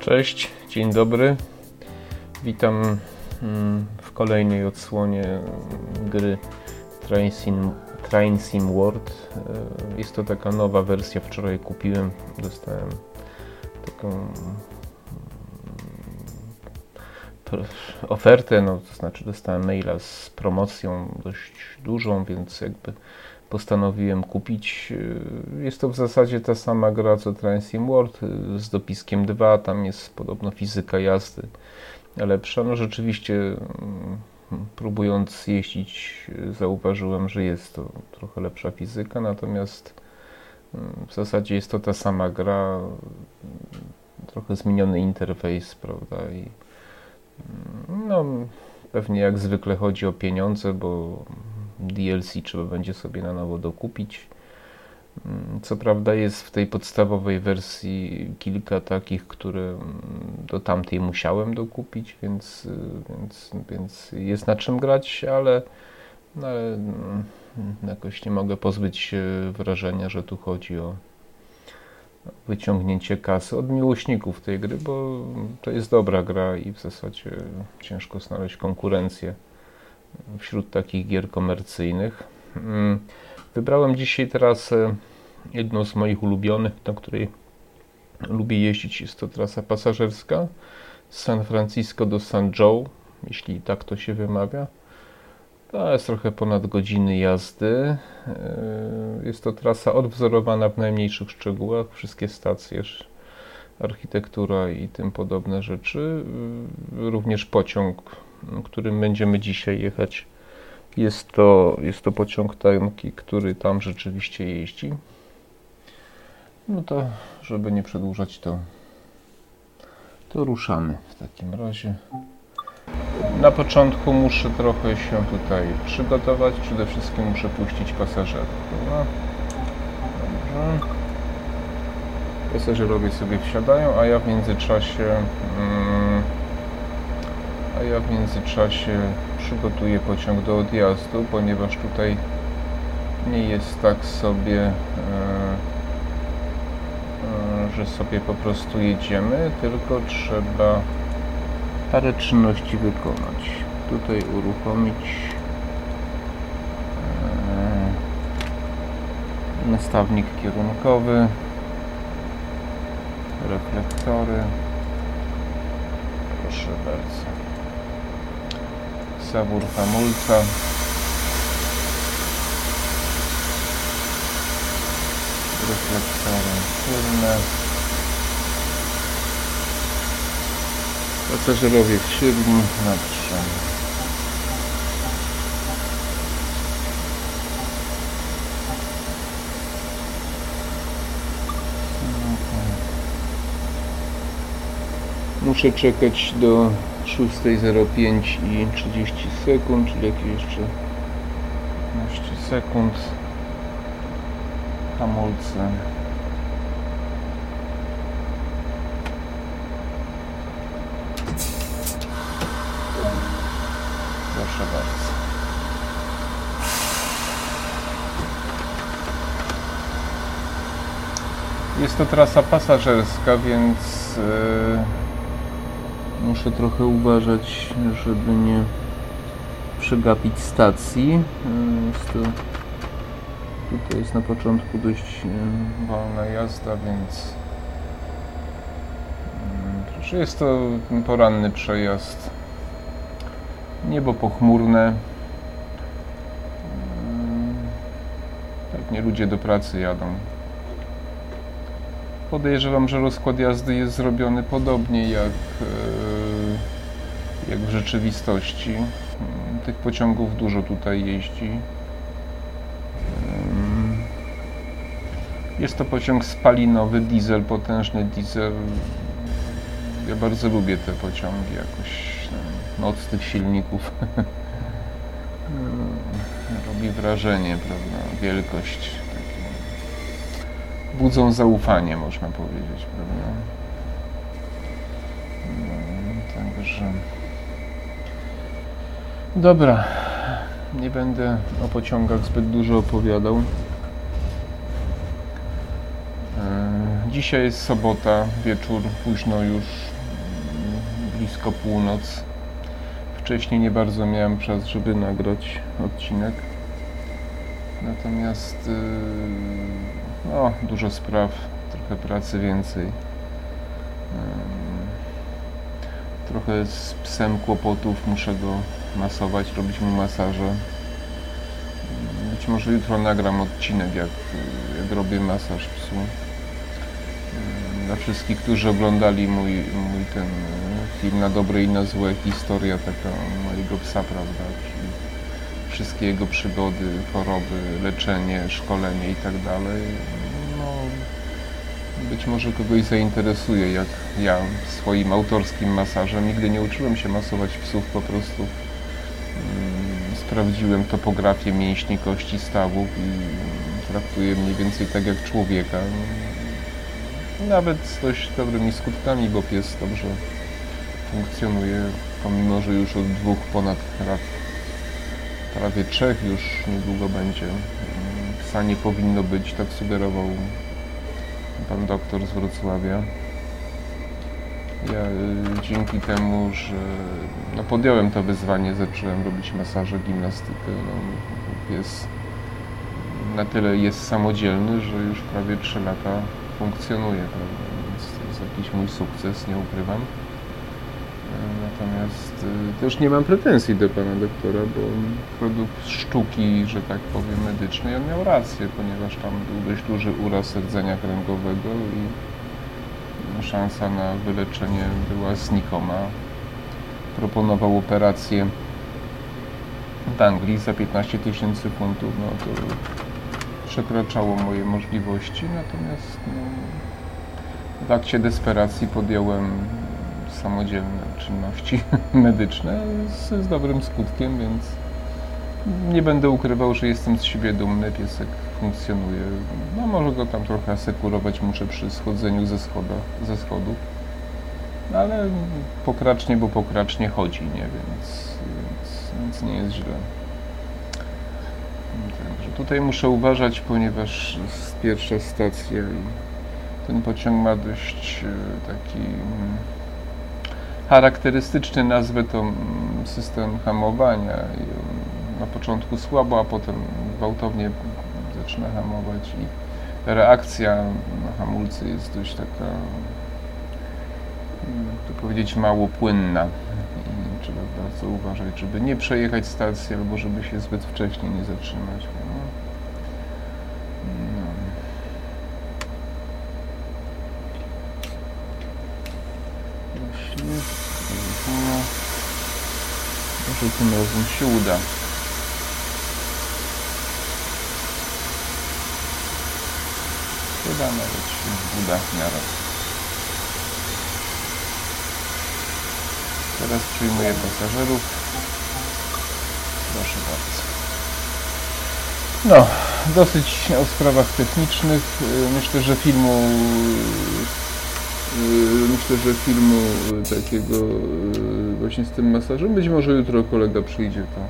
Cześć, dzień dobry. Witam mm, w kolejnej odsłonie gry Train Sim, Train World. E, jest to taka nowa wersja, wczoraj kupiłem, dostałem taką mm, ofertę, no to znaczy dostałem maila z promocją dość dużą, więc jakby postanowiłem kupić. Jest to w zasadzie ta sama gra co Sim World z dopiskiem 2, tam jest podobno fizyka jazdy lepsza. No rzeczywiście mm, próbując jeździć zauważyłem, że jest to trochę lepsza fizyka, natomiast mm, w zasadzie jest to ta sama gra, trochę zmieniony interfejs, prawda, i mm, no pewnie jak zwykle chodzi o pieniądze, bo DLC trzeba będzie sobie na nowo dokupić. Mm, co prawda jest w tej podstawowej wersji kilka takich, które mm, do tamtej musiałem dokupić, więc, y, więc, więc jest na czym grać, ale, no ale mm, jakoś nie mogę pozbyć się wrażenia, że tu chodzi o wyciągnięcie kasy od miłośników tej gry, bo to jest dobra gra i w zasadzie ciężko znaleźć konkurencję wśród takich gier komercyjnych. Mm, wybrałem dzisiaj teraz e, jedną z moich ulubionych, na której lubię jeździć. Jest to trasa pasażerska z San Francisco do San Joe, jeśli tak to się wymawia. To jest trochę ponad godziny jazdy. E, jest to trasa odwzorowana w najmniejszych szczegółach. Wszystkie stacje, architektura i tym podobne rzeczy. E, również pociąg którym będziemy dzisiaj jechać. Jest to, jest to pociąg Tamki, który tam rzeczywiście jeździ. No to, żeby nie przedłużać, to, to ruszamy w takim razie. Na początku muszę trochę się tutaj przygotować. Przede wszystkim muszę puścić pasażerów. Dobra. Dobrze. Pasażerowie sobie wsiadają, a ja w międzyczasie. Mm, a ja w międzyczasie przygotuję pociąg do odjazdu, ponieważ tutaj nie jest tak sobie, e, e, że sobie po prostu jedziemy, tylko trzeba parę czynności wykonać. Tutaj uruchomić e, nastawnik kierunkowy, reflektory. Proszę bardzo zawór hamulca. Reflektory tylne pasażerowie wsiedli na trzem Muszę czekać do 6.05 i 30 sekund, czyli jakieś jeszcze 15 sekund. Hamulce. Proszę bardzo. Jest to trasa pasażerska, więc yy, muszę trochę uważać, żeby nie przegapić stacji. E, jest to, tutaj jest na początku dość wolna jazda, więc e, jest to poranny przejazd. Niebo pochmurne. Pewnie ludzie do pracy jadą. Podejrzewam, że rozkład jazdy jest zrobiony podobnie jak, e, jak w rzeczywistości. Tych pociągów dużo tutaj jeździ. Jest to pociąg spalinowy, diesel, potężny diesel. Ja bardzo lubię te pociągi, jakoś moc tych silników robi wrażenie, prawda? Wielkość budzą zaufanie, można powiedzieć, prawda? Także. Dobra, nie będę o pociągach zbyt dużo opowiadał. E, Dzisiaj jest sobota, wieczór, późno już, blisko północ. Wcześniej nie bardzo miałem czas, żeby nagrać odcinek. Natomiast yy, no, dużo spraw, trochę pracy więcej. Yy, trochę z psem kłopotów, muszę go masować, robić mu masaże. Być może jutro nagram odcinek, jak, jak robię masaż psu. Dla wszystkich, którzy oglądali mój, mój ten e, film na dobre i na złe, historia taka mojego psa, prawda? Czyli wszystkie jego przygody, choroby, leczenie, szkolenie i tak dalej. No, być może kogoś zainteresuje, jak ja swoim autorskim masażem. Nigdy nie uczyłem się masować psów, po prostu sprawdziłem topografię mięśni, kości, stawów i traktuję mniej więcej tak jak człowieka. Nawet z dość dobrymi skutkami, bo pies dobrze funkcjonuje, pomimo, że już od dwóch ponad lat, prawie trzech już niedługo będzie. Psa nie powinno być, tak sugerował pan doktor z Wrocławia. Ja y, dzięki temu, że no, podjąłem to wyzwanie, zacząłem robić masaże, gimnastykę. No, pies na tyle jest samodzielny, że już prawie 3 lata funkcjonuje, prawda? więc to jest jakiś mój sukces, nie ukrywam. E, natomiast y, też nie mam pretensji do pana doktora, bo produkt sztuki, że tak powiem, medycznej, on miał rację, ponieważ tam był dość duży uraz rdzenia kręgowego i szansa na wyleczenie była znikoma. Proponował operację w Anglii za 15 tysięcy funtów, no to przekraczało moje możliwości, natomiast no, w akcie desperacji podjąłem samodzielne czynności medyczne z, z dobrym skutkiem, więc nie będę ukrywał, że jestem z siebie dumny, piesek funkcjonuje. No może go tam trochę asekurować muszę przy schodzeniu ze, schoda, ze schodów, ale pokracznie, bo pokracznie chodzi, nie? Więc, więc, więc nie jest źle. Także tutaj muszę uważać, ponieważ jest pierwsza stacja i ten pociąg ma dość e, taki mm, charakterystyczny, nazwę to mm, system hamowania. Na początku słabo, a potem gwałtownie zaczyna hamować i reakcja na hamulcy jest dość taka, mm, to powiedzieć, mało płynna trzeba bardzo uważać, żeby nie przejechać stacji albo żeby się zbyt wcześnie nie zatrzymać. No. No. No. Może tym razem się uda. Chyba nawet się uda w miarę. Teraz przyjmuję pasażerów. Proszę bardzo. No, dosyć o sprawach technicznych. Y, myślę, że filmu y, myślę, że filmu takiego y, właśnie z tym masażem. Być może jutro kolega przyjdzie, to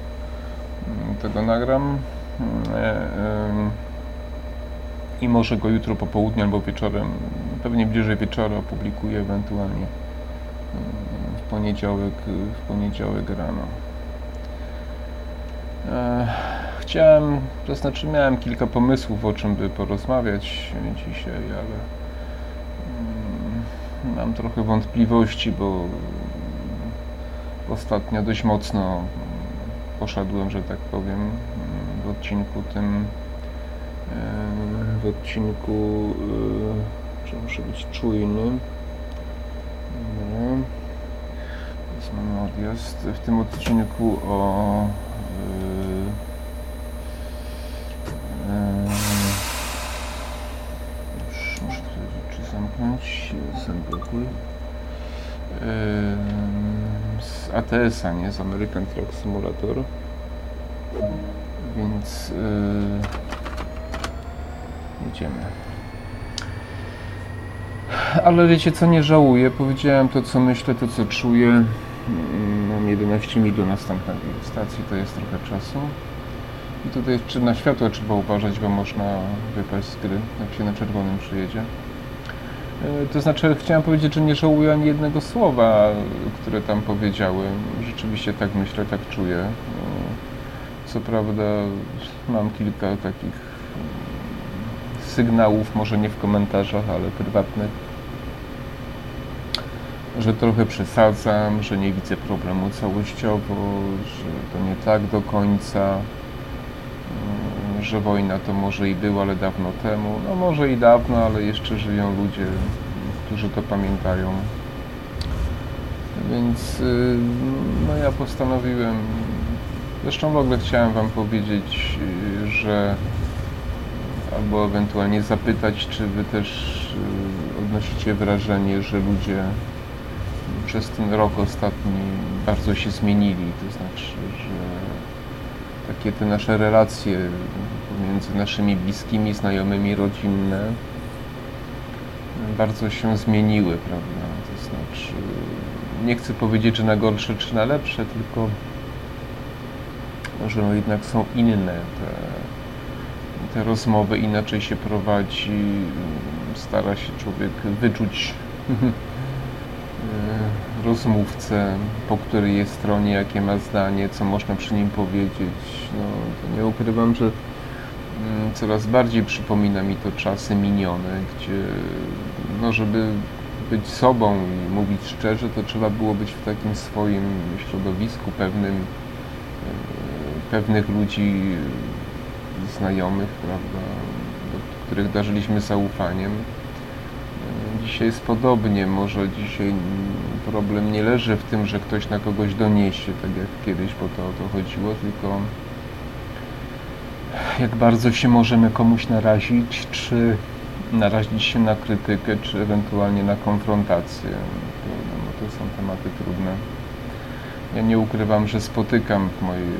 tego nagram. I może go jutro po południu albo wieczorem, pewnie bliżej wieczora opublikuję ewentualnie poniedziałek, w poniedziałek rano. Chciałem, to znaczy miałem kilka pomysłów, o czym by porozmawiać dzisiaj, ale mm, mam trochę wątpliwości, bo ostatnio dość mocno poszedłem, że tak powiem, w odcinku tym, e, w odcinku, e, że muszę być czujny. No mamy odjazd w tym odcinku o yy, już muszę te rzeczy zamknąć zablokuj yy, z ATS-a, nie? Z American Truck Simulator więc yy, jedziemy ale wiecie co, nie żałuję. Powiedziałem to, co myślę, to, co czuję. Mam 11 mil do następnej stacji, to jest trochę czasu. I tutaj na światło trzeba uważać, bo można wypaść z gry, jak się na czerwonym przyjedzie. E, to znaczy, chciałem powiedzieć, że nie żałuję ani jednego słowa, które tam powiedziałem. Rzeczywiście tak myślę, tak czuję. E, co prawda, mam kilka takich sygnałów, może nie w komentarzach, ale prywatnych, że trochę przesadzam, że nie widzę problemu całościowo, że to nie tak do końca, mm, że wojna to może i była, ale dawno temu. No może i dawno, ale jeszcze żyją ludzie, którzy to pamiętają. Więc y, no ja postanowiłem, zresztą w ogóle chciałem Wam powiedzieć, y, że albo ewentualnie zapytać, czy Wy też y, odnosicie wrażenie, że ludzie przez ten rok ostatni bardzo się zmienili. To znaczy, że takie te nasze relacje pomiędzy naszymi bliskimi, znajomymi, rodzinne bardzo się zmieniły, prawda? To znaczy, nie chcę powiedzieć, że na gorsze czy na lepsze, tylko że no jednak są inne te, te rozmowy, inaczej się prowadzi, stara się człowiek wyczuć E, rozmówcę, po której jest stronie, jakie ma zdanie, co można przy nim powiedzieć. No, to nie ukrywam, że mm, coraz bardziej przypomina mi to czasy minione, gdzie no, żeby być sobą i mówić szczerze, to trzeba było być w takim swoim środowisku pewnym, e, pewnych ludzi znajomych, prawda, do których darzyliśmy zaufaniem Dzisiaj jest podobnie. Może dzisiaj problem nie leży w tym, że ktoś na kogoś doniesie, tak jak kiedyś, bo to o to chodziło, tylko jak bardzo się możemy komuś narazić, czy narazić się na krytykę, czy ewentualnie na konfrontację. To, no, to są tematy trudne. Ja nie ukrywam, że spotykam w moim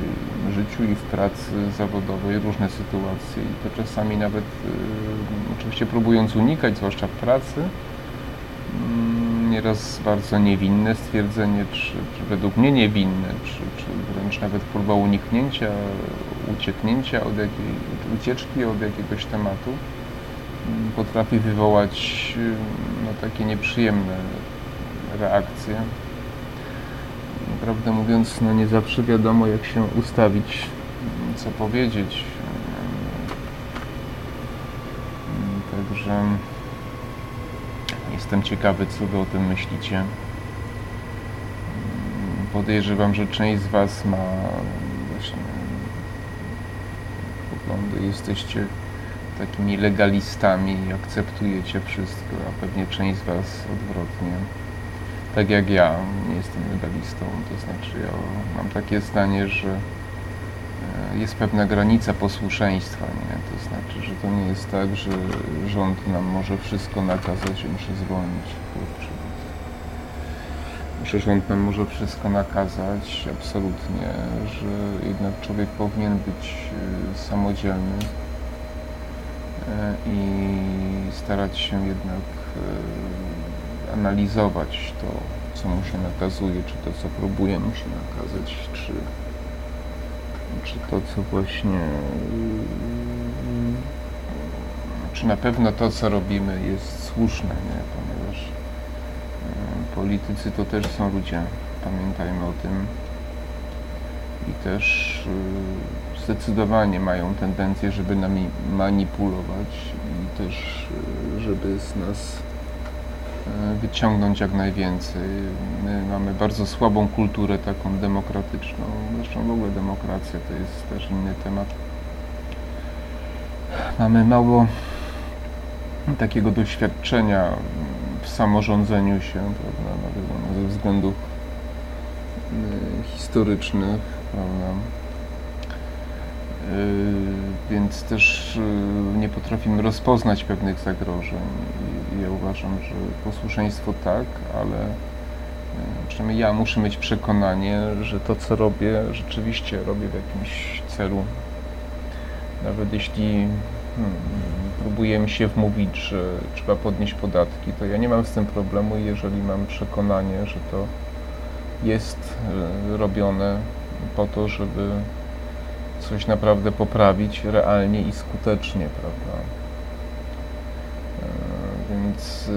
życiu i w pracy zawodowej różne sytuacje i to czasami nawet, y, oczywiście próbując unikać, zwłaszcza w pracy, mm, nieraz bardzo niewinne stwierdzenie, czy, czy według mnie niewinne, czy, czy wręcz nawet próba uniknięcia, ucieknięcia od jakiej, ucieczki od jakiegoś tematu mm, potrafi wywołać y, no, takie nieprzyjemne reakcje prawdę mówiąc, no nie zawsze wiadomo, jak się ustawić, co powiedzieć. Także jestem ciekawy, co Wy o tym myślicie. Podejrzewam, że część z Was ma właśnie poglądy, jesteście takimi legalistami i akceptujecie wszystko, a pewnie część z Was odwrotnie tak jak ja, nie jestem legalistą, to znaczy ja mam takie zdanie, że e, jest pewna granica posłuszeństwa, nie? To znaczy, że to nie jest tak, że rząd nam może wszystko nakazać i muszę zwolnić. Kurczę. Że rząd nam może wszystko nakazać, absolutnie, że jednak człowiek powinien być e, samodzielny e, i starać się jednak analizować to, co mu się nakazuje, czy to, co próbuje mu się nakazać, czy, czy to, co właśnie. Czy na pewno to, co robimy, jest słuszne, nie? ponieważ e, politycy to też są ludzie, pamiętajmy o tym. I też e, zdecydowanie mają tendencję, żeby nami manipulować i też, e, żeby z nas wyciągnąć jak najwięcej. My mamy bardzo słabą kulturę taką demokratyczną. Zresztą w ogóle demokracja to jest też inny temat. Mamy mało takiego doświadczenia w samorządzeniu się, prawda, no ze względów e, historycznych, prawda. E, więc też nie potrafimy rozpoznać pewnych zagrożeń ja uważam, że posłuszeństwo tak, ale e, przynajmniej ja muszę mieć przekonanie, że to, co robię, rzeczywiście robię w jakimś celu. Nawet jeśli hmm, się wmówić, że trzeba podnieść podatki, to ja nie mam z tym problemu, jeżeli mam przekonanie, że to jest robione po to, żeby coś naprawdę poprawić realnie i skutecznie, prawda? Więc, y,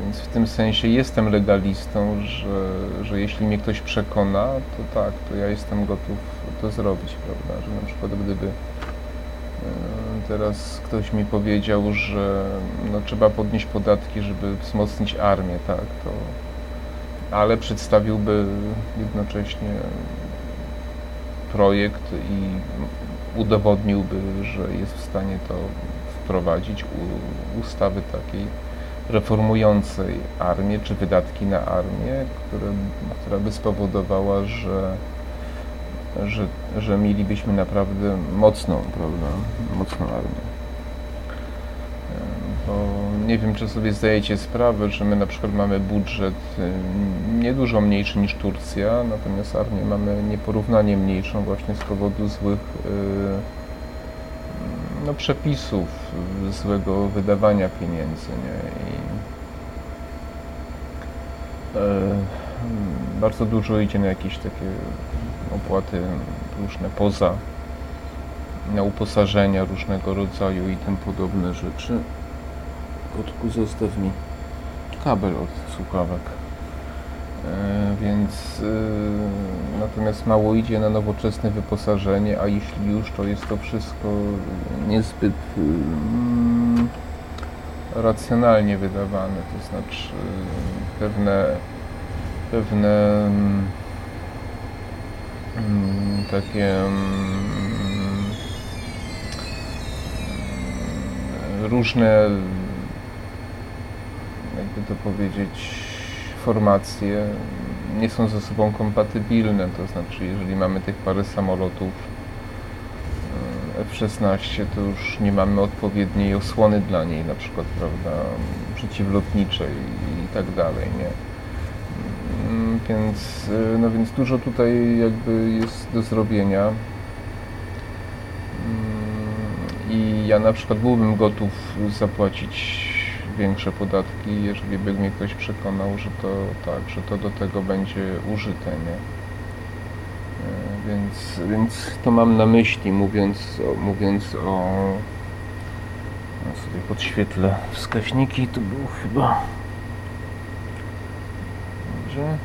więc w tym sensie jestem legalistą, że, że jeśli mnie ktoś przekona, to tak, to ja jestem gotów to zrobić, prawda? Że na przykład gdyby y, teraz ktoś mi powiedział, że no, trzeba podnieść podatki, żeby wzmocnić armię, tak, to ale przedstawiłby jednocześnie projekt i udowodniłby, że jest w stanie to wprowadzić ustawy takiej reformującej armię, czy wydatki na armię, które, która by spowodowała, że, że, że mielibyśmy naprawdę mocną, prawda, mocną armię. Nie wiem, czy sobie zdajecie sprawę, że my na przykład mamy budżet niedużo mniejszy niż Turcja, natomiast armię mamy nieporównanie mniejszą właśnie z powodu złych yy, no, przepisów, złego wydawania pieniędzy. Nie? I, e, bardzo dużo idzie na jakieś takie opłaty różne poza, na uposażenia różnego rodzaju i tym podobne rzeczy. Kotku, zostaw mi kabel od słuchawek. E, więc e, natomiast mało idzie na nowoczesne wyposażenie, a jeśli już, to jest to wszystko niezbyt mm, racjonalnie wydawane, to znaczy pewne pewne mm, takie mm, różne jakby to powiedzieć formacje nie są ze sobą kompatybilne, to znaczy jeżeli mamy tych parę samolotów e, F-16, to już nie mamy odpowiedniej osłony dla niej, na przykład, prawda, przeciwlotniczej i tak dalej, nie? Mm, więc, e, no więc dużo tutaj jakby jest do zrobienia. Mm, I ja na przykład byłbym gotów zapłacić większe podatki, jeżeli by mnie ktoś przekonał, że to tak, że to do tego będzie użyte, nie? E, więc, więc to mam na myśli, mówiąc o, mówiąc o ja sobie podświetlę wskaźniki, to było chyba dobrze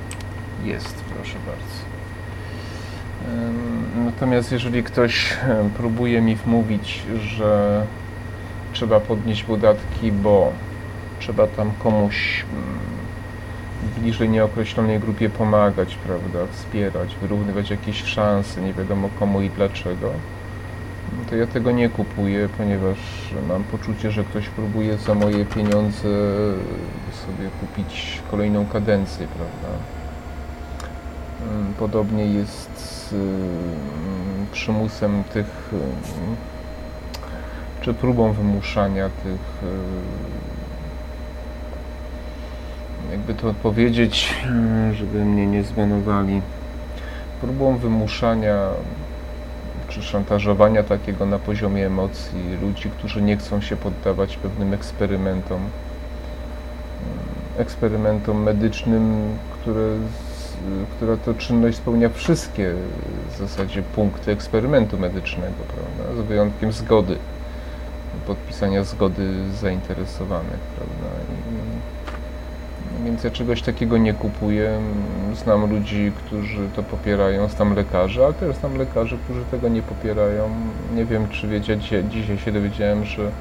jest, proszę bardzo natomiast jeżeli ktoś próbuje mi wmówić, że trzeba podnieść podatki, bo trzeba tam komuś mm, bliżej nieokreślonej grupie pomagać, prawda, wspierać, wyrównywać jakieś szanse, nie wiadomo komu i dlaczego, to ja tego nie kupuję, ponieważ mam poczucie, że ktoś próbuje za moje pieniądze sobie kupić kolejną kadencję, prawda. Mm, podobnie jest z mm, przymusem tych, czy próbą wymuszania tych jakby to powiedzieć, mm, żeby mnie nie zbanowali, próbą wymuszania czy szantażowania takiego na poziomie emocji ludzi, którzy nie chcą się poddawać pewnym eksperymentom, eksperymentom medycznym, które, która to czynność spełnia wszystkie w zasadzie punkty eksperymentu medycznego, prawda? z wyjątkiem zgody, podpisania zgody zainteresowanych. Prawda? I, więc ja czegoś takiego nie kupuję. Znam ludzi, którzy to popierają, znam lekarzy, ale też znam lekarzy, którzy tego nie popierają. Nie wiem, czy wiecie, dzisiaj, się dowiedziałem, że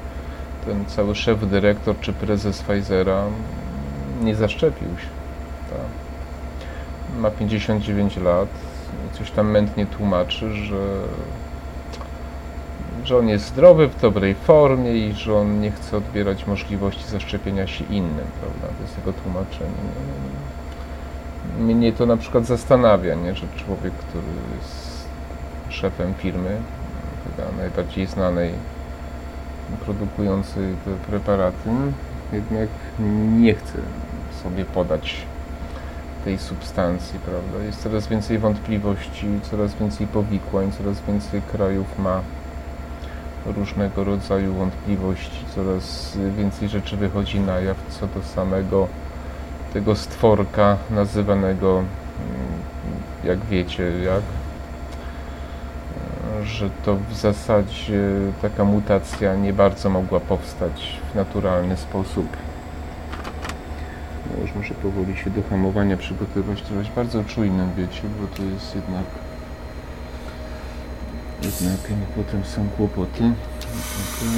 ten cały szef dyrektor czy prezes Pfizera nie zaszczepił się. Tak. Ma 59 lat i coś tam mętnie tłumaczy, że że on jest zdrowy, w dobrej formie i że on nie chce odbierać możliwości zaszczepienia się innym, prawda? To jest jego tłumaczenie. Mnie to na przykład zastanawia, nie? że człowiek, który jest szefem firmy, chyba najbardziej znanej, produkującej te preparaty, jednak nie chce sobie podać tej substancji, prawda? Jest coraz więcej wątpliwości, coraz więcej powikłań, coraz więcej krajów ma różnego rodzaju wątpliwości, coraz więcej rzeczy wychodzi na jaw co do samego tego stworka nazywanego, mm, jak wiecie, jak, że to w zasadzie taka mutacja nie bardzo mogła powstać w naturalny sposób. Ja już muszę powoli się do hamowania przygotować, trzeba być bardzo czujnym, wiecie, bo to jest jednak jednak potem są kłopoty. Okay.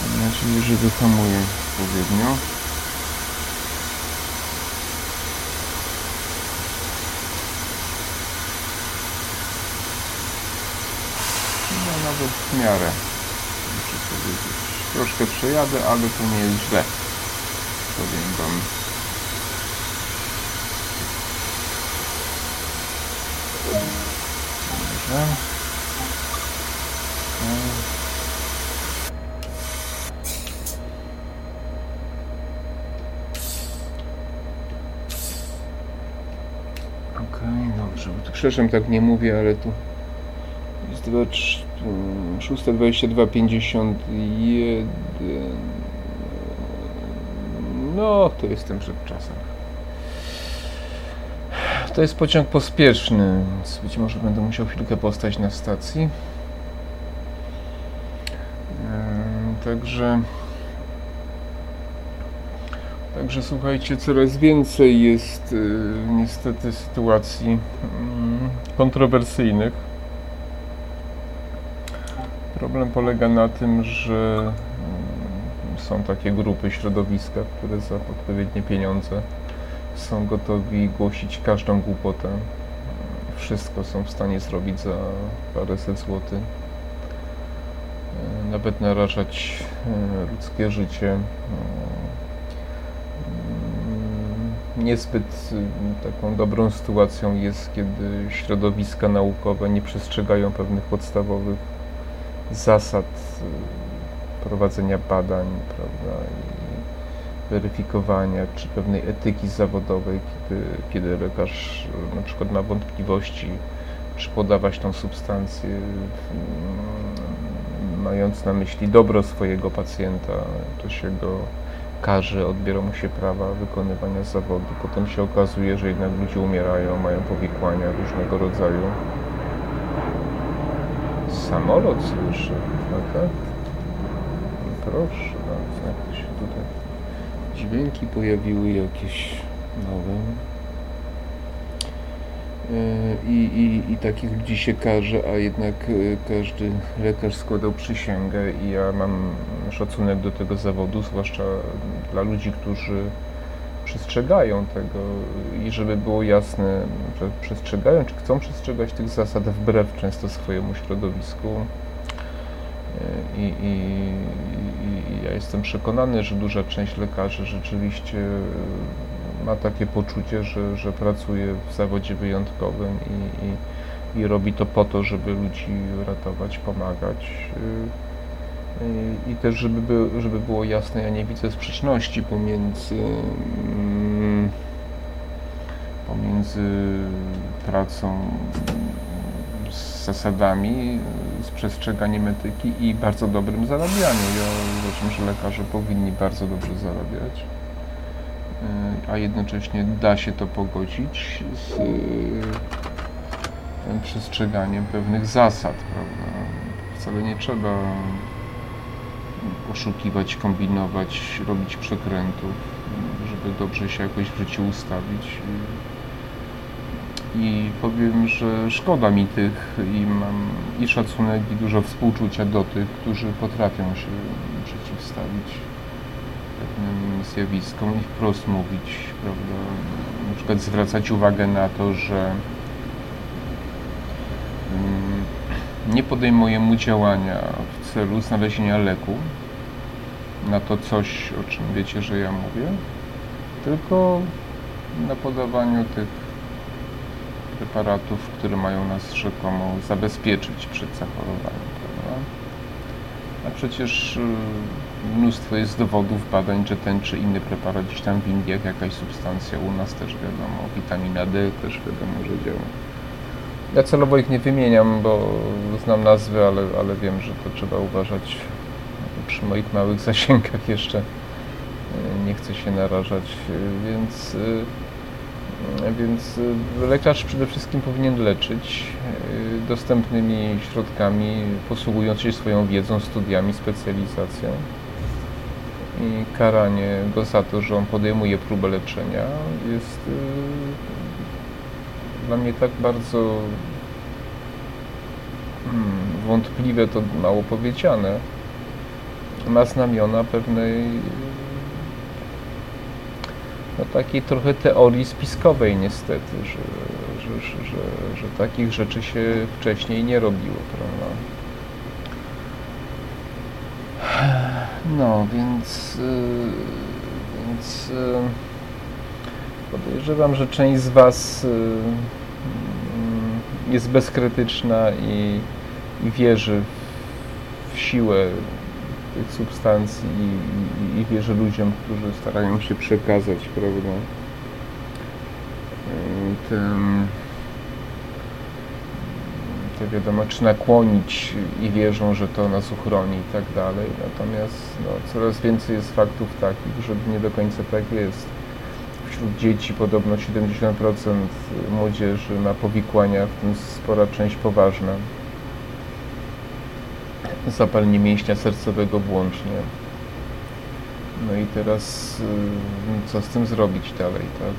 Mam nadzieję, że wyhamuję odpowiednio. No nawet w miarę, muszę powiedzieć. Troszkę przejadę, ale to nie jest źle. Powiem Wam. Okay, dobrze. Bo tu krzyżem tak nie mówię, ale tu jest 622, 51. No, to jestem przed czasem. To jest pociąg pospieszny, więc być może będę musiał chwilkę postać na stacji. Także. Także słuchajcie, coraz więcej jest niestety sytuacji kontrowersyjnych. Problem polega na tym, że są takie grupy, środowiska, które za odpowiednie pieniądze są gotowi głosić każdą głupotę. Wszystko są w stanie zrobić za paręset złotych. Nawet narażać ludzkie życie. Niezbyt taką dobrą sytuacją jest, kiedy środowiska naukowe nie przestrzegają pewnych podstawowych zasad prowadzenia badań, prawda, weryfikowania czy pewnej etyki zawodowej, kiedy, kiedy lekarz na przykład ma wątpliwości, czy podawać tą substancję, mając na myśli dobro swojego pacjenta, to się go każe, odbiera mu się prawa wykonywania zawodu. Potem się okazuje, że jednak ludzie umierają, mają powikłania różnego rodzaju. Samolot słyszę, tak? Proszę bardzo, jak to się tutaj dźwięki pojawiły jakieś nowe. I, i, I takich ludzi się każe, a jednak każdy lekarz składał przysięgę i ja mam szacunek do tego zawodu, zwłaszcza dla ludzi, którzy przestrzegają tego i żeby było jasne, że przestrzegają, czy chcą przestrzegać tych zasad wbrew często swojemu środowisku. I, i, i, ja jestem przekonany, że duża część lekarzy rzeczywiście ma takie poczucie, że, że pracuje w zawodzie wyjątkowym i, i, robi to po to, żeby ludzi ratować, pomagać. I, też, żeby, by, żeby było jasne, ja nie widzę sprzeczności pomiędzy, mm, pomiędzy pracą z zasadami, z przestrzeganiem etyki i bardzo dobrym zarabianiem. Ja uważam, że lekarze powinni bardzo dobrze zarabiać, a jednocześnie da się to pogodzić z tym przestrzeganiem pewnych zasad, prawda? Wcale nie trzeba oszukiwać, kombinować, robić przekrętów, żeby dobrze się jakoś w życiu ustawić. I powiem, że szkoda mi tych i mam i szacunek, i dużo współczucia do tych, którzy potrafią się przeciwstawić pewnym zjawiskom i wprost mówić, prawda? Na przykład zwracać uwagę na to, że nie podejmujemy działania w celu znalezienia leku na to coś, o czym wiecie, że ja mówię, tylko na podawaniu tych preparatów, które mają nas rzekomo zabezpieczyć przed zachorowaniem. Prawda? A przecież y, mnóstwo jest dowodów, badań, że ten czy inny preparat gdzieś tam w Indiach, jakaś substancja, u nas też wiadomo, witamina D też wiadomo, że działa. Ja celowo ich nie wymieniam, bo znam nazwy, ale, ale wiem, że to trzeba uważać przy moich małych zasięgach jeszcze. Nie chcę się narażać, więc Więc y, lekarz przede wszystkim powinien leczyć y, dostępnymi środkami, posługując się swoją wiedzą, studiami, specjalizacją. I karanie go za to, że on podejmuje próbę leczenia, jest y, dla mnie tak bardzo hmm, wątpliwe, to mało powiedziane. Ma znamiona pewnej no, takiej trochę teorii spiskowej niestety, że, że, że, że, takich rzeczy się wcześniej nie robiło, prawda? No, więc, yy, więc yy, podejrzewam, że część z Was yy, jest bezkrytyczna i, i wierzy w, w siłę tych substancji i, i, i wierzę ludziom, którzy starają się przekazać, prawda, ten, to wiadomo, czy nakłonić i wierzą, że to nas uchroni i tak dalej. Natomiast no, coraz więcej jest faktów takich, że nie do końca tak jest. Wśród dzieci podobno 70% młodzieży ma powikłania, w tym spora część poważna zapalenie mięśnia sercowego włącznie. No i teraz y, co z tym zrobić dalej, tak?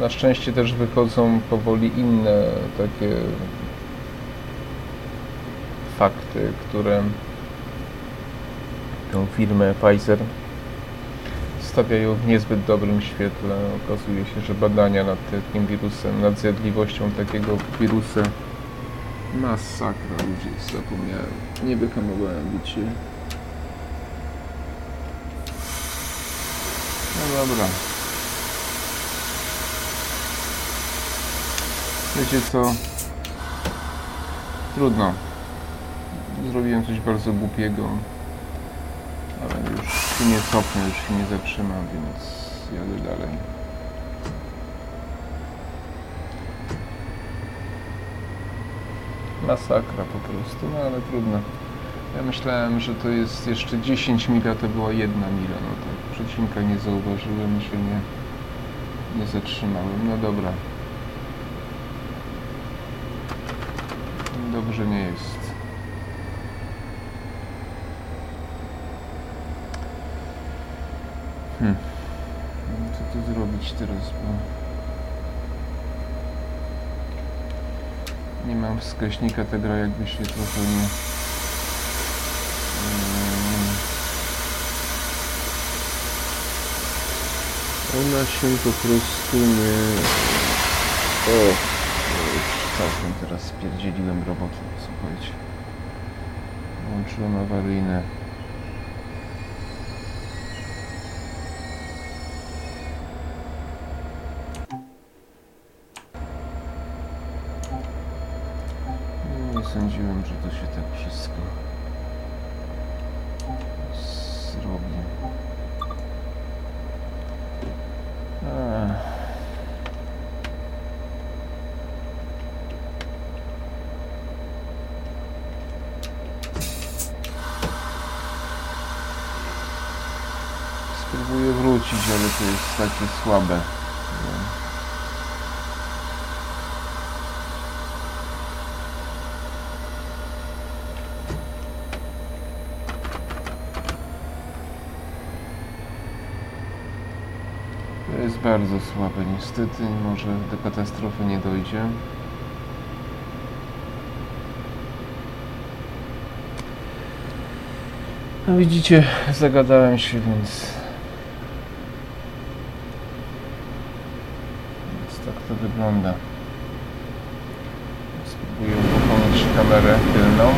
Na szczęście też wychodzą powoli inne takie fakty, które tą firmę Pfizer stawiają w niezbyt dobrym świetle. Okazuje się, że badania nad takim wirusem, nad zjadliwością takiego wirusa Masakra, ludzie, zapomniałem. Nie wyhamowałem bicie. No dobra. Wiecie co? Trudno. Zrobiłem coś bardzo głupiego. Ale już się nie cofnę, już się nie zatrzymam, więc jadę dalej. Masakra po prostu, no ale trudno. Ja myślałem, że to jest jeszcze 10 mil, a to była jedna mila, no tak przecinka nie zauważyłem i się nie, nie zatrzymałem. No dobra. Dobrze nie jest. Hmm. Co tu zrobić teraz, bo... Nie mam wskaźnika ta gra jakby się trochę nie... Ona się po prostu nie... O! Już całkiem teraz spierdzieliłem robotę, słuchajcie. Włączyłem awaryjne sądziłem, że to się tak wszystko zrobi. Ech. Spróbuję wrócić, ale to jest takie słabe. Bardzo słabe niestety, może do katastrofy nie dojdzie. No widzicie, zagadałem się, więc... Więc tak to wygląda. Spróbuję uruchomić kamerę tylną.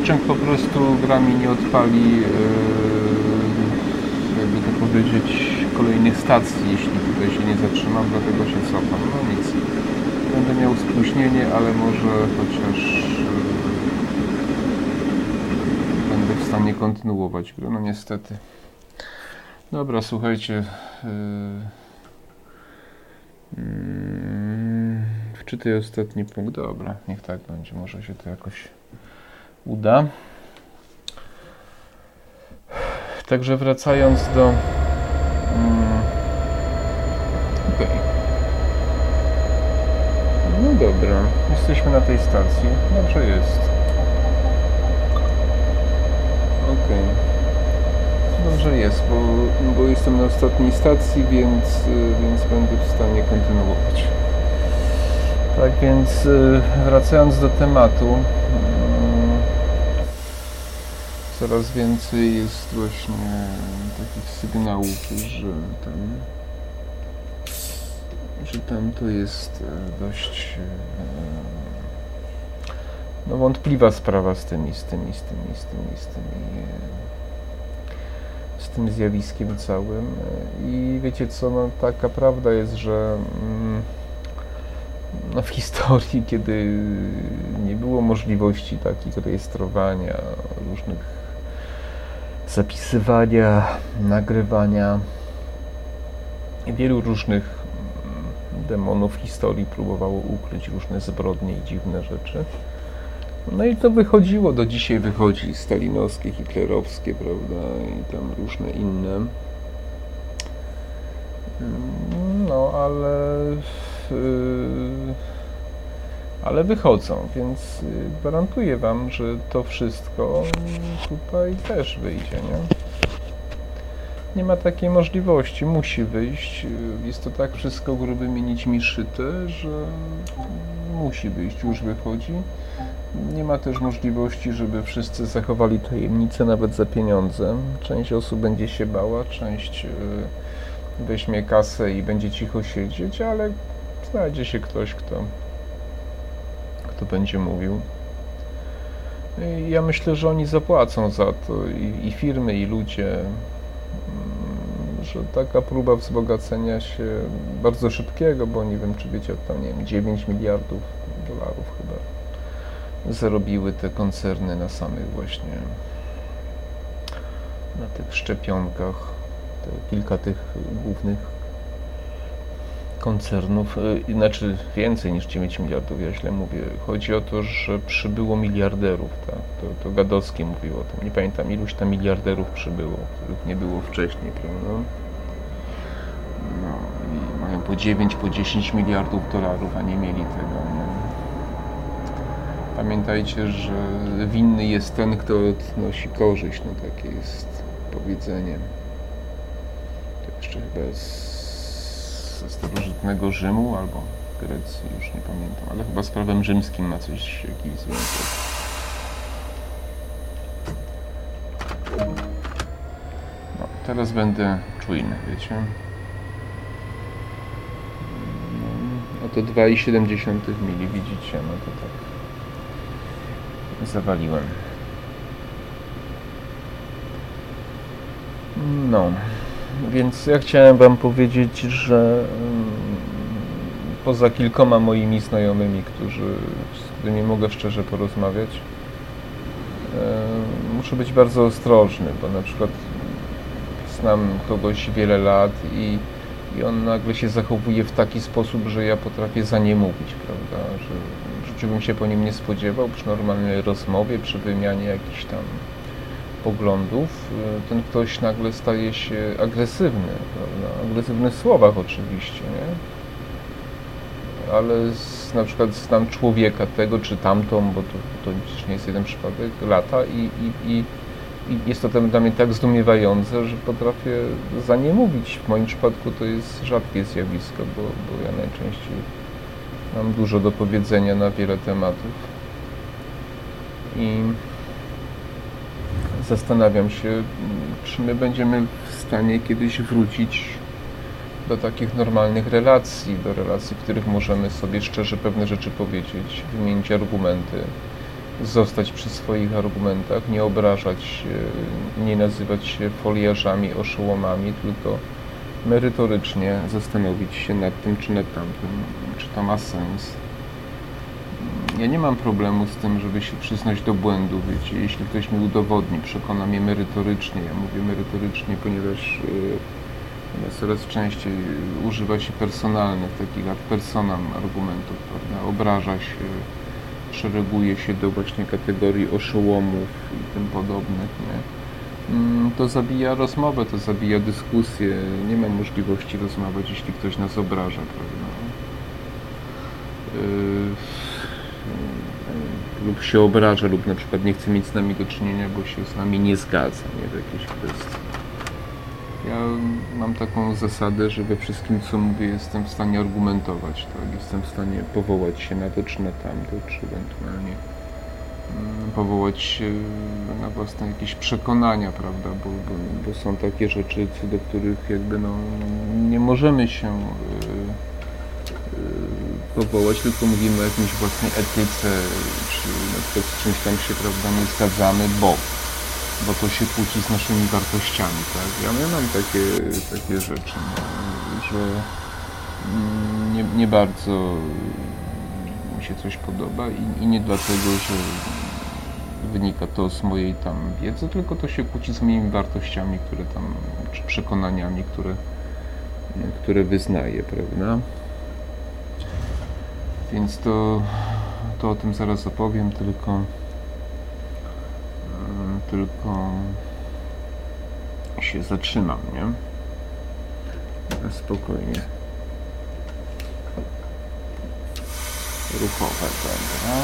pociąg po prostu gra mi nie odpali yy, jakby to powiedzieć, kolejnych stacji, jeśli tutaj się nie zatrzymam, dlatego się cofam. No nic. Będę miał spóźnienie, ale może chociaż e, będę w stanie kontynuować grę. No niestety. Dobra, słuchajcie. Yy, yy, wczytaj ostatni punkt. Dobra, niech tak będzie. Może się to jakoś uda. Także wracając do. Mm. Okay. No dobra, jesteśmy na tej stacji. Dobrze jest. Okej. Okay. Dobrze jest, bo, bo jestem na ostatniej stacji, więc, więc będę w stanie kontynuować. Tak więc wracając do tematu, coraz więcej jest właśnie takich sygnałów, że tam że tam to jest e, dość e, no wątpliwa sprawa z tymi, z tymi, z tymi, z tymi, z tymi z tym zjawiskiem całym. I wiecie co, no taka prawda jest, że mm, no, w historii, kiedy nie było możliwości takich rejestrowania różnych zapisywania, nagrywania. Wielu różnych mm, demonów historii próbowało ukryć różne zbrodnie i dziwne rzeczy. No i to wychodziło, do dzisiaj wychodzi stalinowskie, hitlerowskie, prawda, i tam różne inne. Mm, no, ale ale wychodzą, więc y, gwarantuję Wam, że to wszystko tutaj też wyjdzie, nie? Nie ma takiej możliwości, musi wyjść. Jest to tak wszystko grubymi nićmi szyte, że musi wyjść, już wychodzi. Nie ma też możliwości, żeby wszyscy zachowali tajemnicę nawet za pieniądze. Część osób będzie się bała, część y, weźmie kasę i będzie cicho siedzieć, ale znajdzie się ktoś, kto kto będzie mówił. Ja myślę, że oni zapłacą za to i, i firmy, i ludzie, mm, że taka próba wzbogacenia się bardzo szybkiego, bo nie wiem, czy wiecie, tam nie wiem, 9 miliardów dolarów chyba zarobiły te koncerny na samych właśnie na tych szczepionkach, te kilka tych głównych koncernów, y, znaczy więcej niż 9 miliardów, ja źle mówię. Chodzi o to, że przybyło miliarderów, tak? to, to Gadowski mówił o tym. Nie pamiętam, iluś tam miliarderów przybyło, których nie było wcześniej, prawda? No i mają po 9, po 10 miliardów dolarów, a nie mieli tego. Pamiętajcie, że winny jest ten, kto odnosi korzyść, no takie jest powiedzenie. To jeszcze chyba jest ze starożytnego Rzymu albo Grecji, już nie pamiętam, ale chyba z prawem rzymskim ma coś jakiś związek. No, teraz będę czujny, wiecie. No to 2,7 mili, widzicie, no to tak zawaliłem. No. Więc ja chciałem Wam powiedzieć, że mm, poza kilkoma moimi znajomymi, którzy, z którymi mogę szczerze porozmawiać, muszę być bardzo ostrożny, bo na przykład znam kogoś wiele lat i, i on nagle się zachowuje w taki sposób, że ja potrafię za nie mówić, prawda? Że w bym się po nim nie spodziewał przy normalnej rozmowie, przy wymianie jakichś tam poglądów, y, ten ktoś nagle staje się agresywny, prawda? agresywny w słowach oczywiście, nie? ale z, na przykład znam człowieka tego czy tamtą, bo to, to przecież nie jest jeden przypadek, lata i, i, i, i jest to dla mnie tak zdumiewające, że potrafię za nie mówić. W moim przypadku to jest rzadkie zjawisko, bo, bo ja najczęściej mam dużo do powiedzenia na wiele tematów. I zastanawiam się, czy my będziemy w stanie kiedyś wrócić do takich normalnych relacji, do relacji, w których możemy sobie szczerze pewne rzeczy powiedzieć, wymienić argumenty zostać przy swoich argumentach, nie obrażać nie nazywać się foliarzami, oszołomami, tylko merytorycznie zastanowić się nad tym czy nad tamtym, czy to ma sens. Ja nie mam problemu z tym, żeby się przyznać do błędu, wiecie, jeśli ktoś mi udowodni, przekona mnie merytorycznie, ja mówię merytorycznie, ponieważ yy, coraz częściej używa się personalnych, takich ad personam argumentów, prawda, obraża się, szereguje się do właśnie kategorii oszołomów i tym podobnych, nie? Mm, to zabija rozmowę, to zabija dyskusję. Nie ma możliwości rozmawiać, jeśli ktoś nas obraża, prawda? Yy, lub się obraża, lub na przykład nie chce mieć z nami do czynienia, bo się z nami nie zgadza, nie w jakiejś kwestii. Ja mam taką zasadę, że we wszystkim, co mówię, jestem w stanie argumentować, tak? Jestem w stanie powołać się na to, czy na tamto, czy ewentualnie mm, powołać się na własne jakieś przekonania, prawda, bo, bo, bo są takie rzeczy, co do których jakby no, nie możemy się yy, powołać, tylko mówimy o jakiejś własnej etyce, czy na przykład z czymś tam się, prawda, nie zgadzamy, bo bo to się kłóci z naszymi wartościami, tak? Ja, mam takie, takie rzeczy, no, że nie, nie bardzo mi się coś podoba i, i nie dlatego, że wynika to z mojej tam wiedzy, tylko to się kłóci z moimi wartościami, które tam, czy przekonaniami, które, które wyznaję, prawda? Więc to, to o tym zaraz opowiem, tylko tylko się zatrzymam, nie? Spokojnie. Ruchowe, dobra.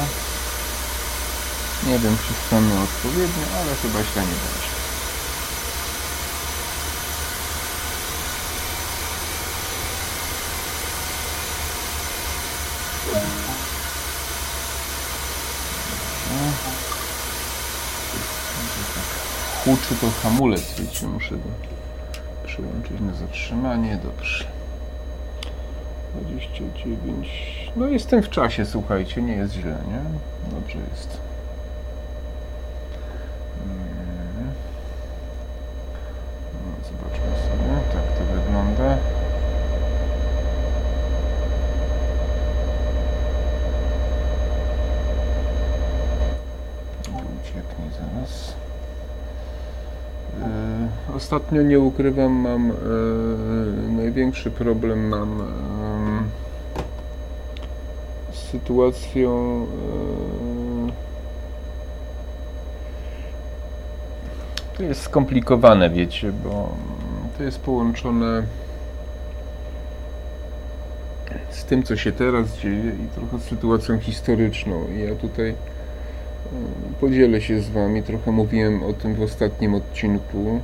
Nie wiem, czy strony odpowiednie, ale chyba źle nie będzie. Huczy to hamulec, wiecie, muszę go przyłączyć na zatrzymanie, dobrze. 29, no jestem w czasie, słuchajcie, nie jest źle, nie? Dobrze jest. Mm. No, zobaczmy sobie, tak to wygląda. Ucieknie zaraz. E, ostatnio nie ukrywam, mam e, największy problem mam e, z sytuacją e, to jest skomplikowane, wiecie, bo to jest połączone z tym, co się teraz dzieje i trochę z sytuacją historyczną. I ja tutaj Podzielę się z Wami, trochę mówiłem o tym w ostatnim odcinku.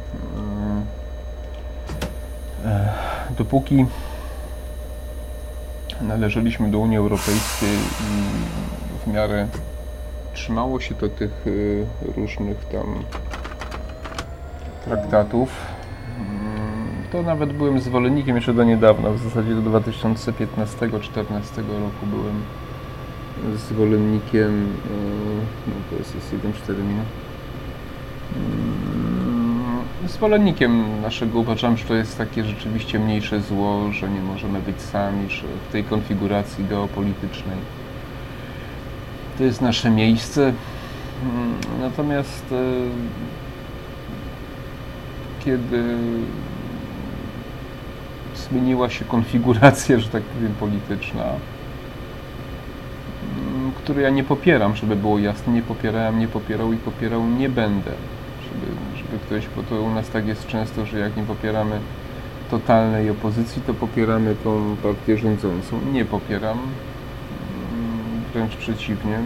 E, dopóki należeliśmy do Unii Europejskiej i w miarę trzymało się to tych e, różnych tam traktatów, mm, to nawet byłem zwolennikiem jeszcze do niedawna, w zasadzie do 2015-2014 roku byłem zwolennikiem, e, no to jest, jest 1,4 minut, mm, zwolennikiem naszego, uważam, że to jest takie rzeczywiście mniejsze zło, że nie możemy być sami, że w tej konfiguracji geopolitycznej to jest nasze miejsce. Mm, natomiast e, kiedy zmieniła się konfiguracja, że tak powiem, polityczna, który ja nie popieram, żeby było jasne, nie popierałem, nie popierał i popierał nie będę. Żeby, żeby ktoś, bo to u nas tak jest często, że jak nie popieramy totalnej opozycji, to popieramy tą partię rządzącą. Nie popieram, mm, wręcz przeciwnie.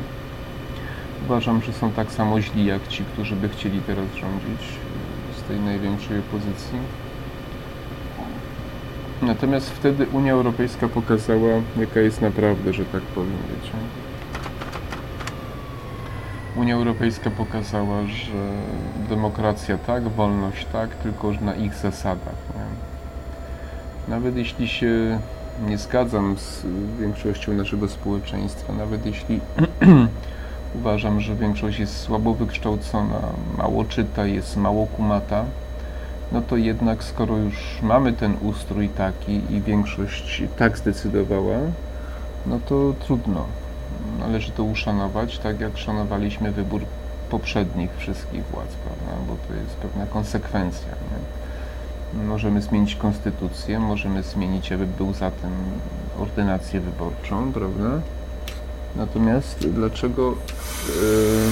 Uważam, że są tak samo źli jak ci, którzy by chcieli teraz rządzić z tej największej opozycji. Natomiast wtedy Unia Europejska pokazała, jaka jest naprawdę, że tak powiem, wiecie. Unia Europejska pokazała, że demokracja tak, wolność tak, tylko na ich zasadach. Nie? Nawet jeśli się nie zgadzam z większością naszego społeczeństwa, nawet jeśli uważam, że większość jest słabo wykształcona, mało czyta, jest mało kumata, no to jednak skoro już mamy ten ustrój taki i większość tak zdecydowała, no to trudno. Należy to uszanować, tak jak szanowaliśmy wybór poprzednich wszystkich władz, prawda? bo to jest pewna konsekwencja. Nie? Możemy zmienić konstytucję, możemy zmienić, aby był za tym ordynację wyborczą, prawda? Natomiast dlaczego yy,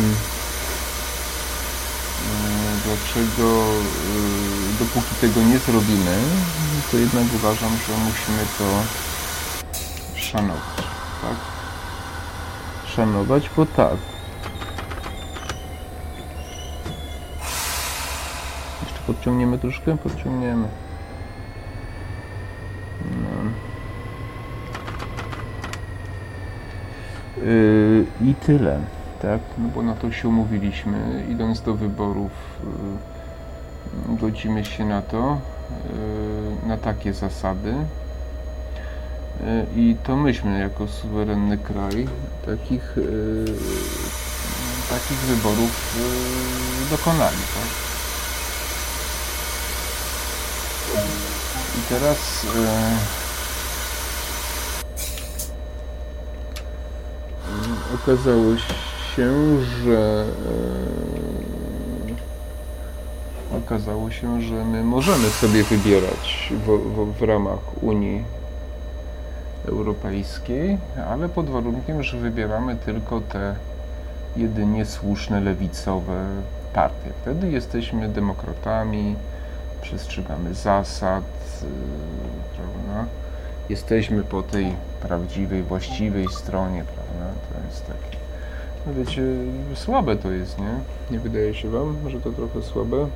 dlaczego yy, dopóki tego nie zrobimy, to jednak uważam, że musimy to szanować, tak? Szanować, bo tak. Jeszcze podciągniemy troszkę? Podciągniemy. No. Yy, I tyle, tak? No bo na to się umówiliśmy, idąc do wyborów, yy, godzimy się na to, yy, na takie zasady. I to myśmy jako suwerenny kraj takich, takich wyborów dokonali. Tak? I teraz okazało się, że okazało się, że my możemy sobie wybierać w, w, w ramach Unii Europejskiej, ale pod warunkiem, że wybieramy tylko te jedynie słuszne lewicowe partie. Wtedy jesteśmy demokratami, przestrzegamy zasad, yy, prawda? Jesteśmy po tej prawdziwej, właściwej stronie, prawda? To jest takie, no wiecie, słabe to jest, nie? Nie wydaje się Wam, że to trochę słabe?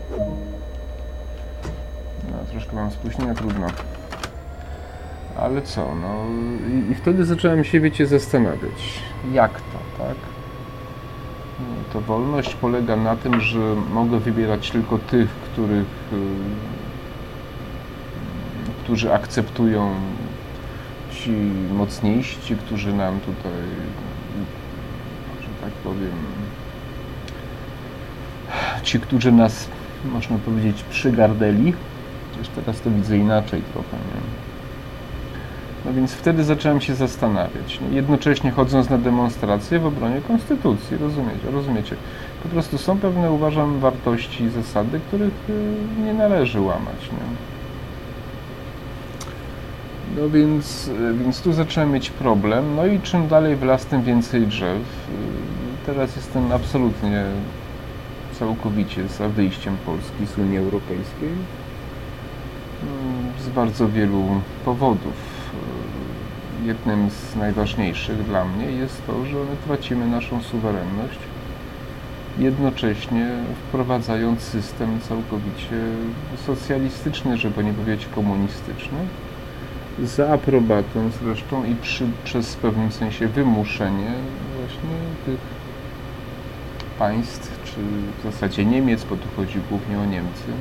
No, troszkę mam spóźnienia, trudno. Ale co, no i, i wtedy zacząłem się, wiecie, zastanawiać, jak to, tak? To wolność polega na tym, że mogę wybierać tylko tych, których, y, którzy akceptują ci mocniejsi, ci, którzy nam tutaj, że tak powiem, ci, którzy nas, można powiedzieć, przygardeli. Chociaż teraz to widzę inaczej trochę, nie? No więc wtedy zacząłem się zastanawiać. No, jednocześnie chodząc na demonstracje w obronie konstytucji, rozumiecie? rozumiecie? Po prostu są pewne, uważam, wartości i zasady, których y, nie należy łamać. Nie? No więc, y, więc tu zacząłem mieć problem. No i czym dalej w las, tym więcej drzew. Y, teraz jestem absolutnie całkowicie za wyjściem Polski z Unii Europejskiej z bardzo wielu powodów jednym z najważniejszych dla mnie jest to, że my tracimy naszą suwerenność, jednocześnie wprowadzając system całkowicie socjalistyczny, żeby nie powiedzieć komunistyczny, za aprobatą zresztą i przy, przez w pewnym sensie wymuszenie właśnie tych państw, czy w zasadzie Niemiec, bo tu chodzi głównie o Niemcy,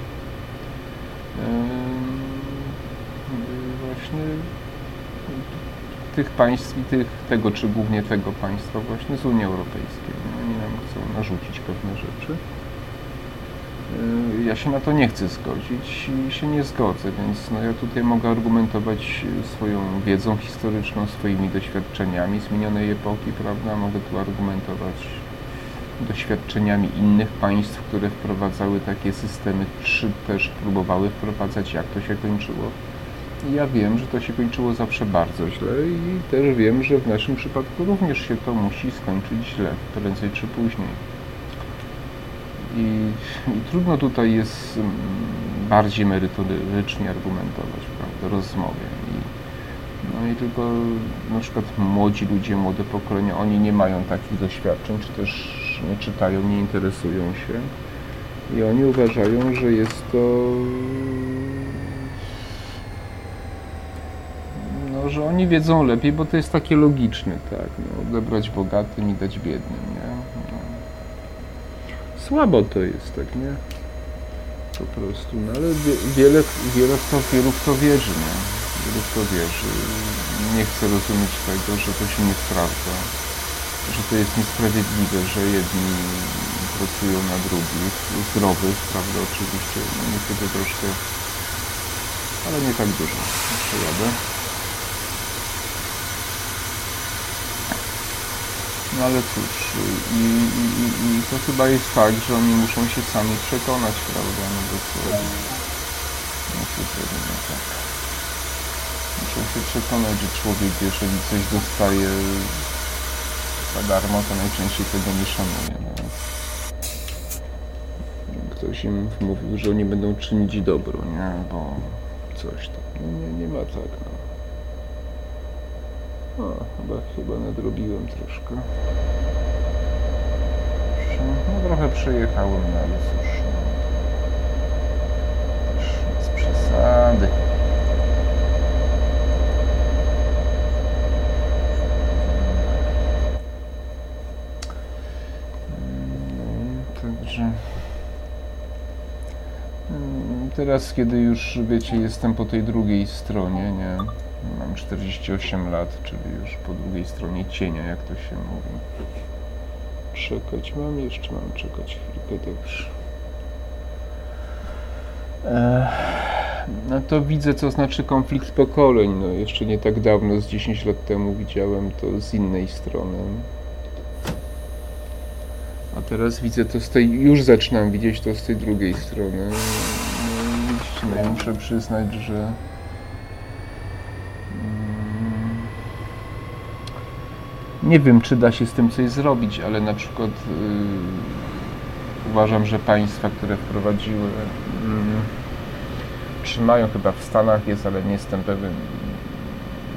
właśnie tych państw i tych, tego czy głównie tego państwa właśnie z Unii Europejskiej. No, oni nam chcą narzucić pewne rzeczy. Y, ja się na to nie chcę zgodzić i się nie zgodzę, więc no ja tutaj mogę argumentować swoją wiedzą historyczną, swoimi doświadczeniami z minionej epoki, prawda? Mogę tu argumentować doświadczeniami innych państw, które wprowadzały takie systemy, czy też próbowały wprowadzać, jak to się kończyło ja wiem, że to się kończyło zawsze bardzo źle i też wiem, że w naszym przypadku również się to musi skończyć źle, prędzej czy później. I, i trudno tutaj jest mm, bardziej merytorycznie argumentować, prawda, rozmowie. I, no i tylko na przykład młodzi ludzie, młode pokolenia, oni nie mają takich doświadczeń, czy też nie czytają, nie interesują się. I oni uważają, że jest to że oni wiedzą lepiej, bo to jest takie logiczne, tak, no, odebrać bogatym i dać biednym, nie? No. Słabo to jest, tak, nie? Po prostu, no ale wiele, wiele w to, wielu w to wierzy, nie? Wielu w to wierzy. Nie chcę rozumieć tego, że to się nie sprawdza. że to jest niesprawiedliwe, że jedni pracują na drugich, zdrowych, prawda, oczywiście, no niestety troszkę, ale nie tak dużo, przejadę. No ale cóż, i, i, i, to chyba jest tak, że oni muszą się sami przekonać, prawda, no bo to, no to, tak. Muszą się przekonać, że człowiek, jeżeli coś dostaje za darmo, to najczęściej tego nie szanuje. No. Ktoś im mówił, że oni będą czynić dobro, nie? Bo coś tam. Nie, nie ma tak, no. O, chyba, chyba nadrobiłem troszkę. No trochę przejechałem, no ale cóż. No. Też bez przesady. No, także mm, teraz, kiedy już wiecie, jestem po tej drugiej stronie, nie? Mam 48 lat, czyli już po drugiej stronie cienia, jak to się mówi. Czekać mam, jeszcze mam czekać chwilkę, dobrze. No to widzę, co znaczy konflikt pokoleń. No, jeszcze nie tak dawno, z 10 lat temu widziałem to z innej strony. A teraz widzę to z tej, już zaczynam widzieć to z tej drugiej strony. No, no, muszę przyznać, że nie wiem, czy da się z tym coś zrobić, ale na przykład yy, uważam, że państwa, które wprowadziły, yy, trzymają chyba w Stanach jest, ale nie jestem pewien,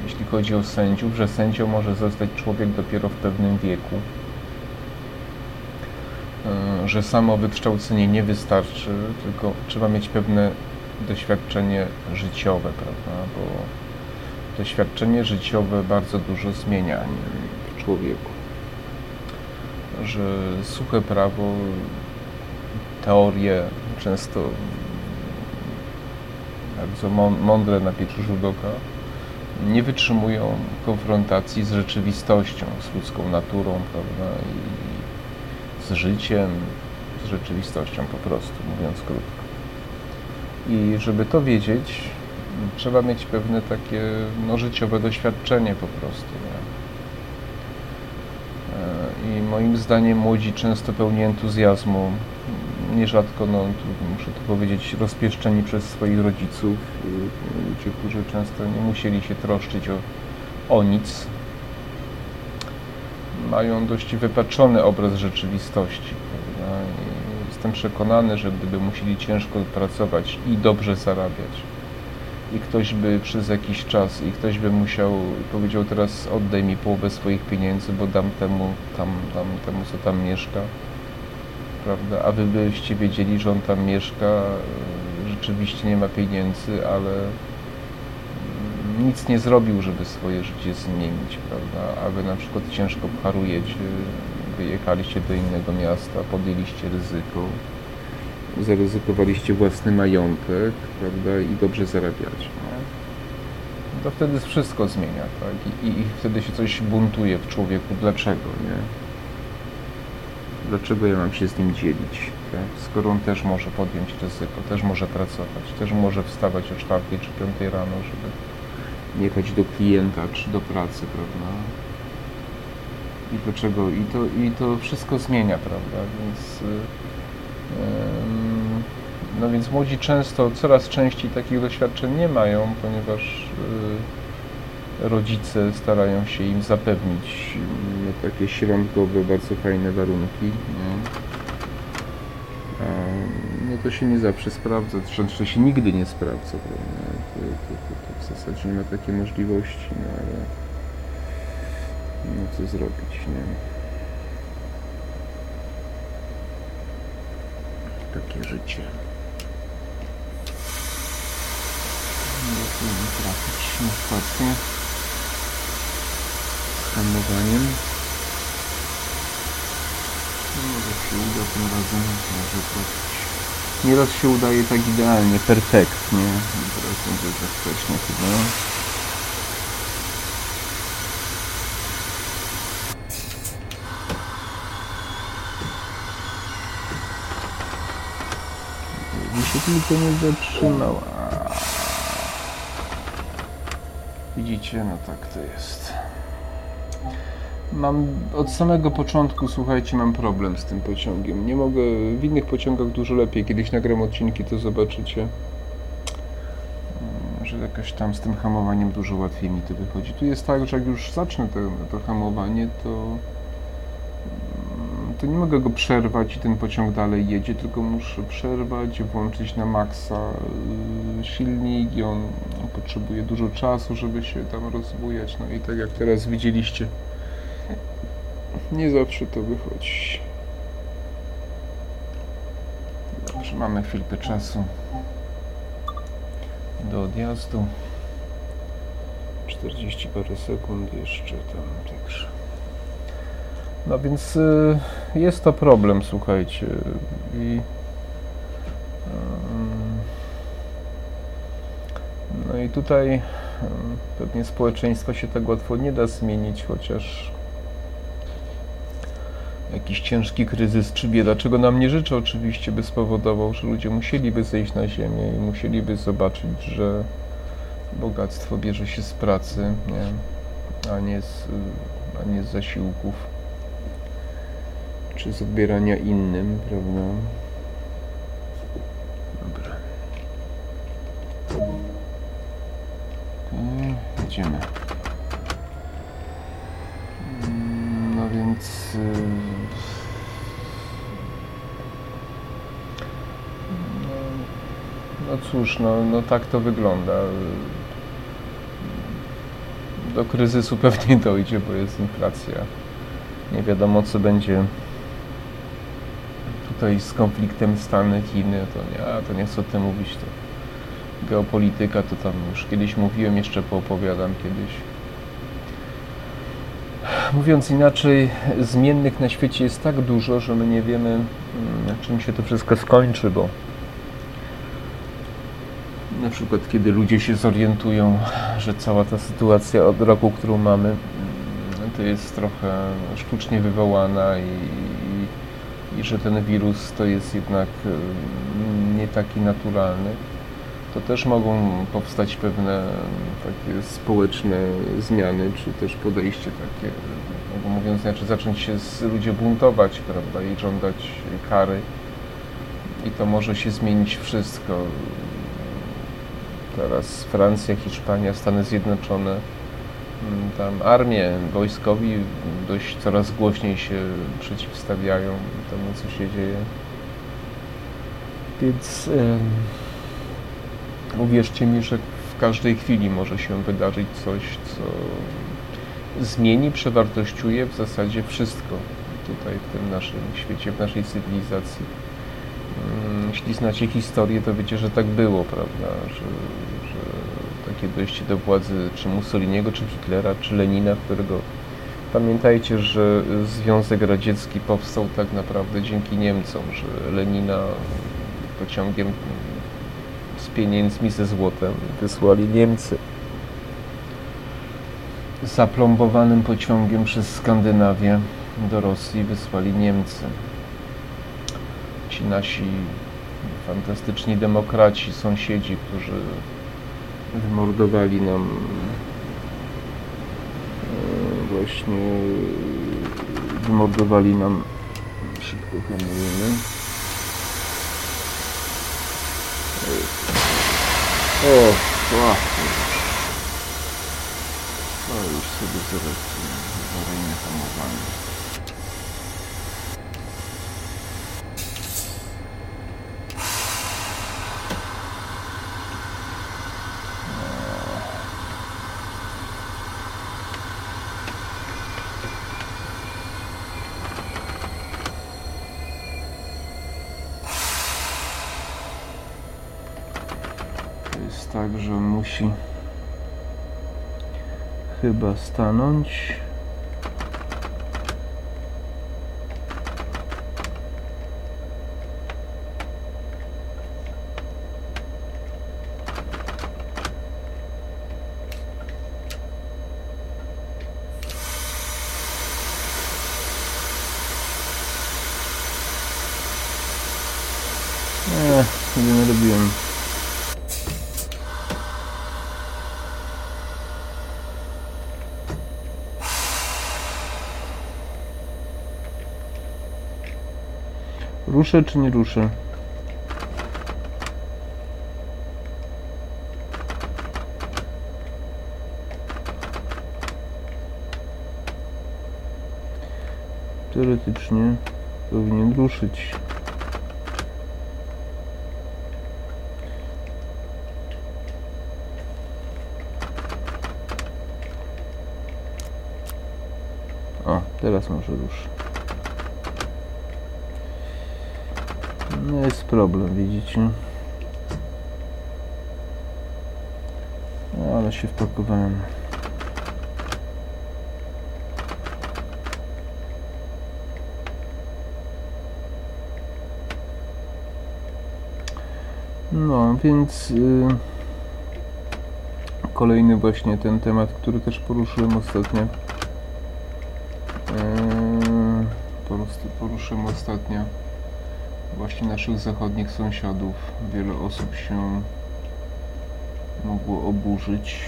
jeśli chodzi o sędziów, że sędzią może zostać człowiek dopiero w pewnym wieku że samo wykształcenie nie wystarczy, tylko trzeba mieć pewne doświadczenie życiowe, prawda? Bo doświadczenie życiowe bardzo dużo zmienia człowieku. Że suche prawo, teorie często bardzo mądre na pieczu doka nie wytrzymują konfrontacji z rzeczywistością, z ludzką naturą, prawda? I z życiem, z rzeczywistością po prostu, mówiąc krótko. I żeby to wiedzieć, trzeba mieć pewne takie no, życiowe doświadczenie po prostu. Nie? E, I moim zdaniem młodzi często pełni entuzjazmu, nierzadko, no, muszę to powiedzieć, rozpieszczeni przez swoich rodziców, ludzie, którzy często nie musieli się troszczyć o, o nic, mają dość wypaczony obraz rzeczywistości. Jestem przekonany, że gdyby musieli ciężko pracować i dobrze zarabiać, i ktoś by przez jakiś czas, i ktoś by musiał, powiedział teraz oddaj mi połowę swoich pieniędzy, bo dam temu, tam, dam temu, co tam mieszka, prawda? A wy byście wiedzieli, że on tam mieszka, rzeczywiście nie ma pieniędzy, ale nic nie zrobił, żeby swoje życie zmienić, prawda? A wy na przykład ciężko harujecie, wyjechaliście do innego miasta, podjęliście ryzyko, zaryzykowaliście własny majątek, prawda? I dobrze zarabiacie. No to wtedy wszystko zmienia, tak? I, I, wtedy się coś buntuje w człowieku. Dlaczego, nie? Dlaczego ja mam się z nim dzielić? Tak? Skoro on też może podjąć ryzyko, też może pracować, też może wstawać o 4 czy 5 rano, żeby jechać do klienta czy do pracy, prawda? I dlaczego? I to, i to wszystko zmienia, prawda? Więc, yy, no więc młodzi często, coraz częściej takich doświadczeń nie mają, ponieważ yy, rodzice starają się im zapewnić yy, takie środkowe, bardzo fajne warunki. Nie? no to się nie zawsze sprawdza, często się nigdy nie sprawdza, prawda? To, to, to, w zasadzie nie ma takiej możliwości, no ale no co zrobić, nie? Takie życie. nie trafić na stację. Z hamowaniem. No, może się uda tym razem może trafić nieraz się udaje tak idealnie, perfektnie. Teraz będzie za wcześnie chyba. Mi się tylko nie zatrzymała. Widzicie, no tak to jest. Mam od samego początku, słuchajcie, mam problem z tym pociągiem. Nie mogę, w innych pociągach dużo lepiej. Kiedyś nagram odcinki, to zobaczycie. Mm, Że jakoś tam z tym hamowaniem dużo łatwiej mi to wychodzi. Tu jest tak, że jak już zacznę to, to hamowanie, to to nie mogę go przerwać i ten pociąg dalej jedzie, tylko muszę przerwać, włączyć na maksa yy, silnik i on potrzebuje dużo czasu, żeby się tam rozbujać. No i tak jak teraz widzieliście, nie zawsze to wychodzi. Dobrze, mamy chwilkę czasu do odjazdu. 40 parę sekund jeszcze tam, także. No więc y, jest to problem, słuchajcie. I, ym, no i tutaj ym, pewnie społeczeństwo się tak łatwo nie da zmienić, chociaż jakiś ciężki kryzys czy bieda, czego nam nie życzę oczywiście, by spowodował, że ludzie musieliby zejść na ziemię i musieliby zobaczyć, że bogactwo bierze się z pracy, nie? A, nie z, a nie z zasiłków czy z odbierania innym, prawda? Dobra. Okej, Jedziemy. Mm, No więc. y, No, no cóż, no, no tak to wygląda. Do kryzysu pewnie dojdzie, bo jest inflacja. Nie wiadomo, co będzie tutaj z konfliktem Stany, Chiny, to nie, to nie chcę o tym mówić, to geopolityka, to tam już kiedyś mówiłem, jeszcze poopowiadam kiedyś. Mówiąc inaczej, zmiennych na świecie jest tak dużo, że my nie wiemy, mm, czym się to wszystko skończy, bo na przykład kiedy ludzie się zorientują, że cała ta sytuacja od roku, którą mamy, mm, to jest trochę sztucznie wywołana i, i że ten wirus to jest jednak mm, nie taki naturalny, to też mogą powstać pewne takie społeczne zmiany, czy też podejście takie, no, mówiąc inaczej, zacząć się z, ludzie buntować, prawda, i żądać kary. I to może się zmienić wszystko. Teraz Francja, Hiszpania, Stany Zjednoczone, tam armie, wojskowi dość coraz głośniej się przeciwstawiają temu, co się dzieje. Więc uwierzcie mi, że w każdej chwili może się wydarzyć coś, co zmieni, przewartościuje w zasadzie wszystko tutaj w tym naszym świecie, w naszej cywilizacji. Mm, Jeśli znacie historię, to wiecie, że tak było, prawda? Że, że takie dojście do władzy czy Mussoliniego, czy Hitlera, czy Lenina, którego pamiętajcie, że Związek Radziecki powstał tak naprawdę dzięki Niemcom, że Lenina pociągiem z pieniędzmi, ze złotem wysłali Niemcy. Zaplombowanym pociągiem przez Skandynawię do Rosji wysłali Niemcy ci nasi fantastyczni demokraci, sąsiedzi, którzy wymordowali nam e, właśnie wymordowali nam szybko hamujemy. O, łatwo to już sobie zaraz awaryjne hamowanie To jest tak, że on musi chyba stanąć. Nie, sobie Ruszę czy nie ruszę? Teoretycznie powinien ruszyć. O, teraz może ruszy. No jest problem, widzicie? No, ale się wpakowałem. No, więc y, kolejny właśnie ten temat, który też poruszyłem ostatnio. Yy, poruszyłem ostatnio właśnie naszych zachodnich sąsiadów. Wiele osób się mogło oburzyć.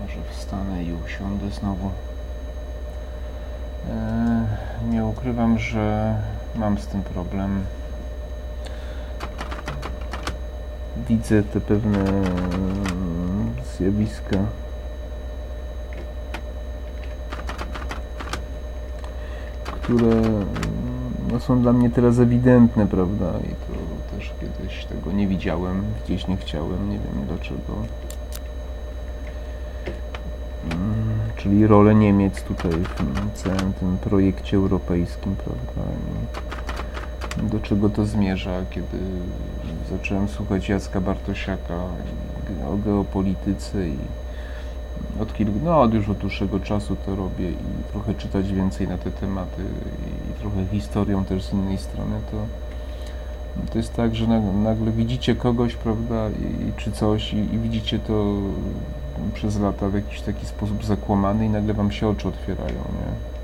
Może wstanę i usiądę znowu. E, Nie ukrywam, że mam z tym problem. Widzę te pewne zjawiska. Które mm, no, są dla mnie teraz ewidentne, prawda? I to też kiedyś tego nie widziałem, gdzieś nie chciałem, nie wiem dlaczego. Mm, Czyli rolę Niemiec tutaj w całym tym projekcie europejskim, prawda? I do czego to zmierza, kiedy zacząłem słuchać Jacka Bartosiaka o geopolityce i od kilku, no od już od dłuższego czasu to robię i trochę czytać więcej na te tematy i trochę historią też z innej strony, to to jest tak, że nagle, widzicie kogoś, prawda, i, czy coś i, i widzicie to przez lata w jakiś taki sposób zakłamany i nagle wam się oczy otwierają, nie?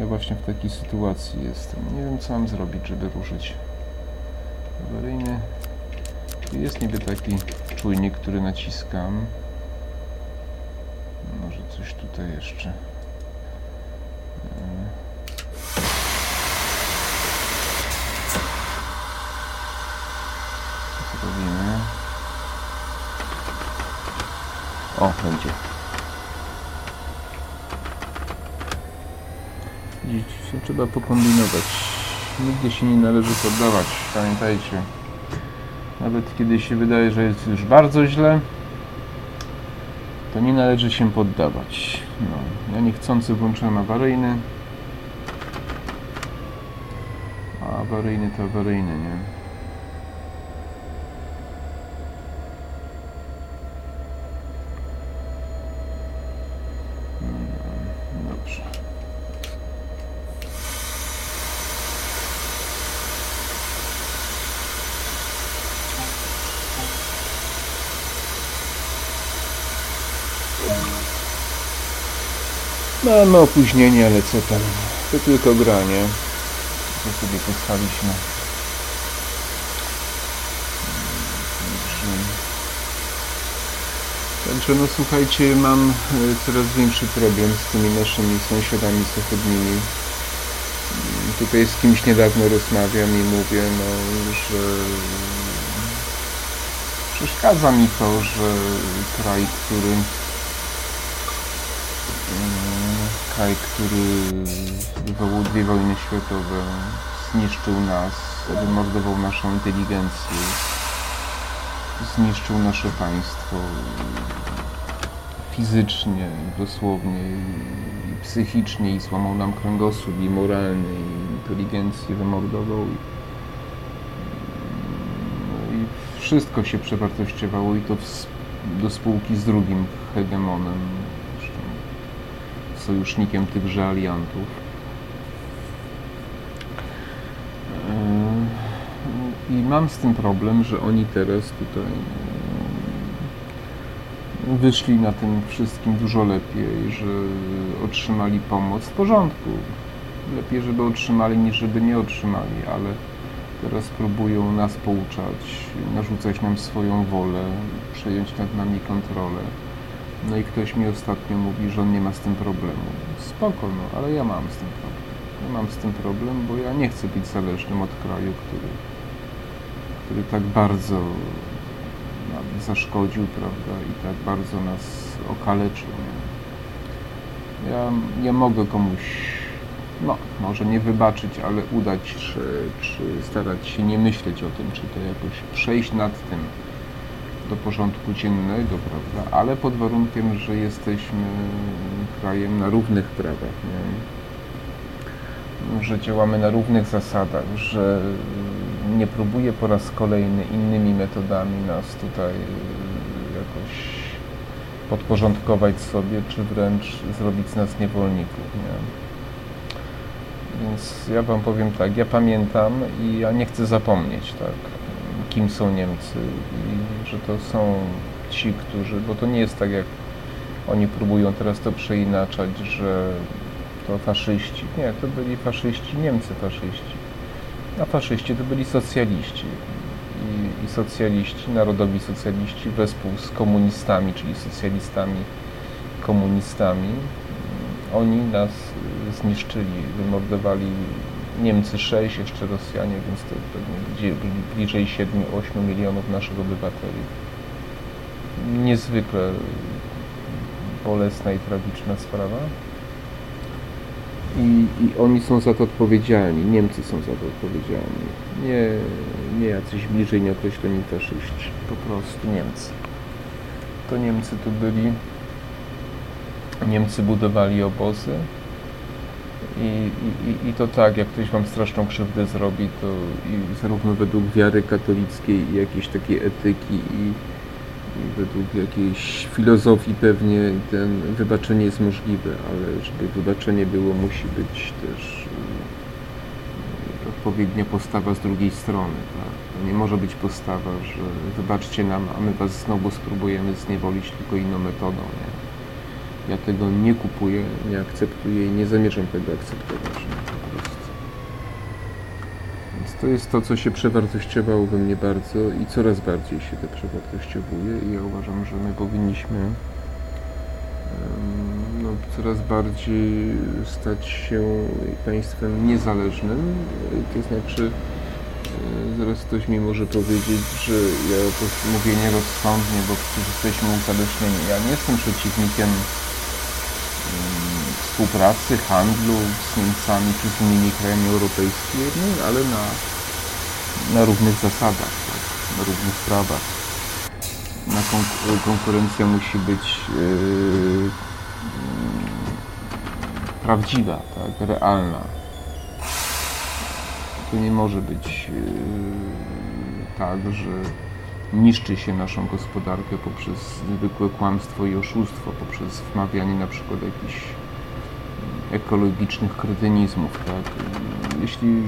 Ja właśnie w takiej sytuacji jestem. Nie wiem, co mam zrobić, żeby ruszyć. Awaryjny. Jest niby taki czujnik, który naciskam. Tutaj jeszcze. Zrobimy. O, będzie. Widzicie, trzeba pokombinować. Nigdy się nie należy poddawać, pamiętajcie. Nawet kiedy się wydaje, że jest już bardzo źle, to nie należy się poddawać. No, ja niechcący włączyłem awaryjny. A awaryjny to awaryjny, nie? Mamy opóźnienie, ale co tam? To tylko granie. To sobie postaliśmy. Dobrze. Także no słuchajcie, mam e, coraz większy problem z tymi naszymi sąsiadami zachodnimi. Mm, Tutaj z kimś niedawno rozmawiam i mówię, no, że przeszkadza mi to, że kraj, który Mm, kraj, który wywołał dwie wojny światowe, zniszczył nas, wymordował naszą inteligencję, zniszczył nasze państwo fizycznie, dosłownie i psychicznie i złamał nam kręgosłup i moralny i inteligencję wymordował. I, no i wszystko się przewartościowało i to w, do spółki z drugim hegemonem sojusznikiem tychże aliantów. Yy, I mam z tym problem, że oni teraz tutaj wyszli na tym wszystkim dużo lepiej, że otrzymali pomoc w porządku. Lepiej, żeby otrzymali, niż żeby nie otrzymali, ale teraz próbują nas pouczać, narzucać nam swoją wolę, przejąć nad nami kontrolę. No i ktoś mi ostatnio mówi, że on nie ma z tym problemu. Spoko, no, ale ja mam z tym problem. Ja mam z tym problem, bo ja nie chcę być zależnym od kraju, który, który tak bardzo nam zaszkodził, prawda, i tak bardzo nas okaleczył. Ja nie mogę komuś, no, może nie wybaczyć, ale udać, czy, czy starać się nie myśleć o tym, czy to jakoś przejść nad tym do porządku dziennego, prawda, ale pod warunkiem, że jesteśmy krajem na równych prawach, nie? że działamy na równych zasadach, że nie próbuje po raz kolejny innymi metodami nas tutaj jakoś podporządkować sobie, czy wręcz zrobić z nas niewolników. Nie? Więc ja Wam powiem tak, ja pamiętam i ja nie chcę zapomnieć, tak, kim są Niemcy i że to są ci, którzy, bo to nie jest tak, jak oni próbują teraz to przeinaczać, że to faszyści. Nie, to byli faszyści, Niemcy faszyści. A faszyści to byli socjaliści. I, i socjaliści, narodowi socjaliści wespół z komunistami, czyli socjalistami, komunistami, oni nas zniszczyli, wymordowali Niemcy 6, jeszcze Rosjanie, więc to pewnie bliżej 7-8 milionów naszych obywateli. Niezwykle bolesna i tragiczna sprawa. I, I oni są za to odpowiedzialni, Niemcy są za to odpowiedzialni. Nie, nie jacyś bliżej nieokreśleni faszyści, po prostu Niemcy. To Niemcy tu byli, Niemcy budowali obozy i, i, i to tak, jak ktoś wam straszną krzywdę zrobi, to i zarówno według wiary katolickiej i jakiejś takiej etyki i według jakiejś filozofii pewnie ten wybaczenie jest możliwe, ale żeby wybaczenie było, musi być też e, odpowiednia postawa z drugiej strony. Tak? Nie może być postawa, że wybaczcie nam, a my was znowu spróbujemy zniewolić tylko inną metodą. Nie? Ja tego nie kupuję, nie akceptuję i nie zamierzam tego akceptować. Nie? to jest to, co się przewartościowało we mnie bardzo i coraz bardziej się to przewartościowuje i ja uważam, że my powinniśmy no, coraz bardziej stać się państwem niezależnym, to znaczy e, zaraz ktoś mi może powiedzieć, że ja to mówię nierozsądnie, bo przecież jesteśmy uzależnieni. Ja nie jestem przeciwnikiem współpracy, handlu z Niemcami czy z innymi krajami europejskimi, ale na na równych zasadach, tak? na równych prawach. Na konkurencja musi być yy, prawdziwa, tak? realna. To nie może być yy, tak, że niszczy się naszą gospodarkę poprzez zwykłe kłamstwo i oszustwo, poprzez wmawianie na przykład jakichś ekologicznych kretynizmów. Tak? Jeśli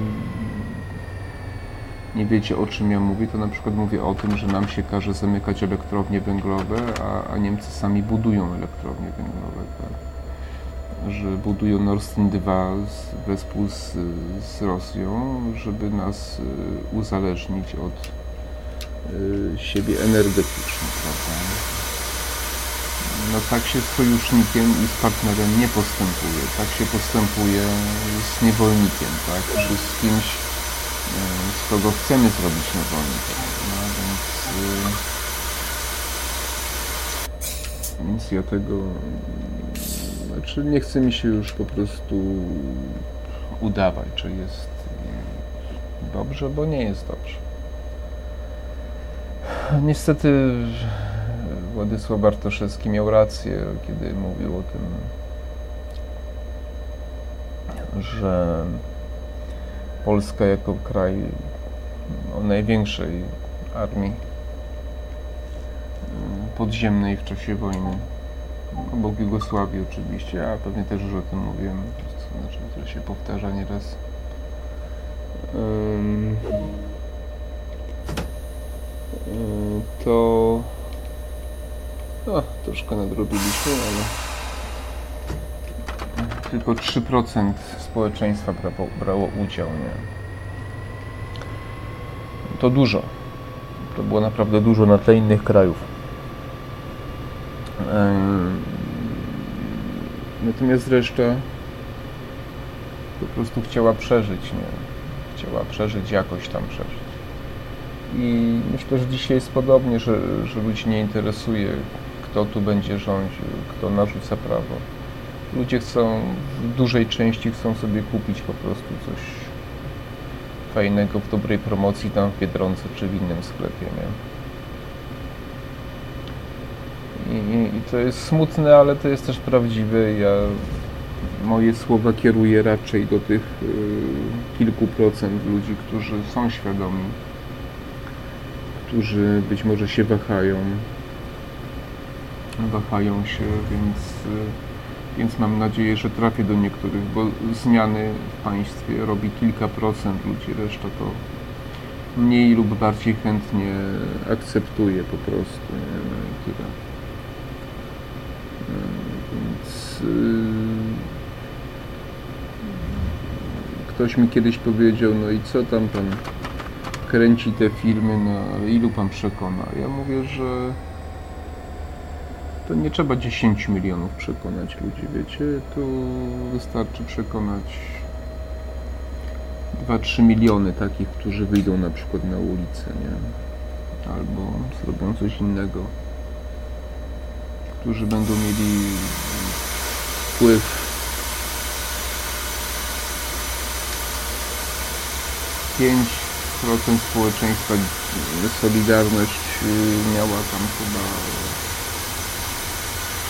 nie wiecie o czym ja mówię, to na przykład mówię o tym, że nam się każe zamykać elektrownie węglowe, a, a Niemcy sami budują elektrownie węglowe. Tak? Że budują Nord Stream 2 z, wespół z, z Rosją, żeby nas y, uzależnić od siebie energetycznie. Prawda? No tak się z sojusznikiem i z partnerem nie postępuje. Tak się postępuje z niewolnikiem, tak? Czy z kimś, z kogo chcemy zrobić niewolnika. No, więc, y, więc ja tego, znaczy nie chce mi się już po prostu udawać, że jest dobrze, bo nie jest dobrze. Niestety Władysław Bartoszewski miał rację, kiedy mówił o tym, że Polska jako kraj o największej armii podziemnej w czasie wojny. Obok Jugosławii oczywiście, a pewnie też już o tym mówiłem, to znaczy, to się powtarza nieraz. To No, troszkę nadrobiliśmy, ale tylko 3% społeczeństwa brało, brało udział, nie? To dużo. To było naprawdę dużo na tle innych krajów. Natomiast reszta po prostu chciała przeżyć, nie? Chciała przeżyć, jakoś tam przeżyć. I myślę, że dzisiaj jest podobnie, że, że ludzi nie interesuje, kto tu będzie rządził, kto narzuca prawo. Ludzie chcą, w dużej części chcą sobie kupić po prostu coś fajnego w dobrej promocji tam w Biedronce czy w innym sklepie, nie? I, i, I to jest smutne, ale to jest też prawdziwe. Ja moje słowa kieruję raczej do tych y, kilku procent ludzi, którzy są świadomi, którzy być może się wahają. Wahają się, więc, więc mam nadzieję, że trafię do niektórych, bo zmiany w państwie robi kilka procent ludzi, reszta to mniej lub bardziej chętnie akceptuje po prostu. Y, Więc y, ktoś mi kiedyś powiedział, no i co tam pan kręci te filmy, no ilu pan przekona? Ja mówię, że to nie trzeba 10 milionów przekonać ludzi, wiecie? To wystarczy przekonać 2-3 miliony takich, którzy wyjdą na przykład na ulicę, nie? Albo zrobią coś innego. Którzy będą mieli wpływ 5% społeczeństwa Solidarność y, miała tam chyba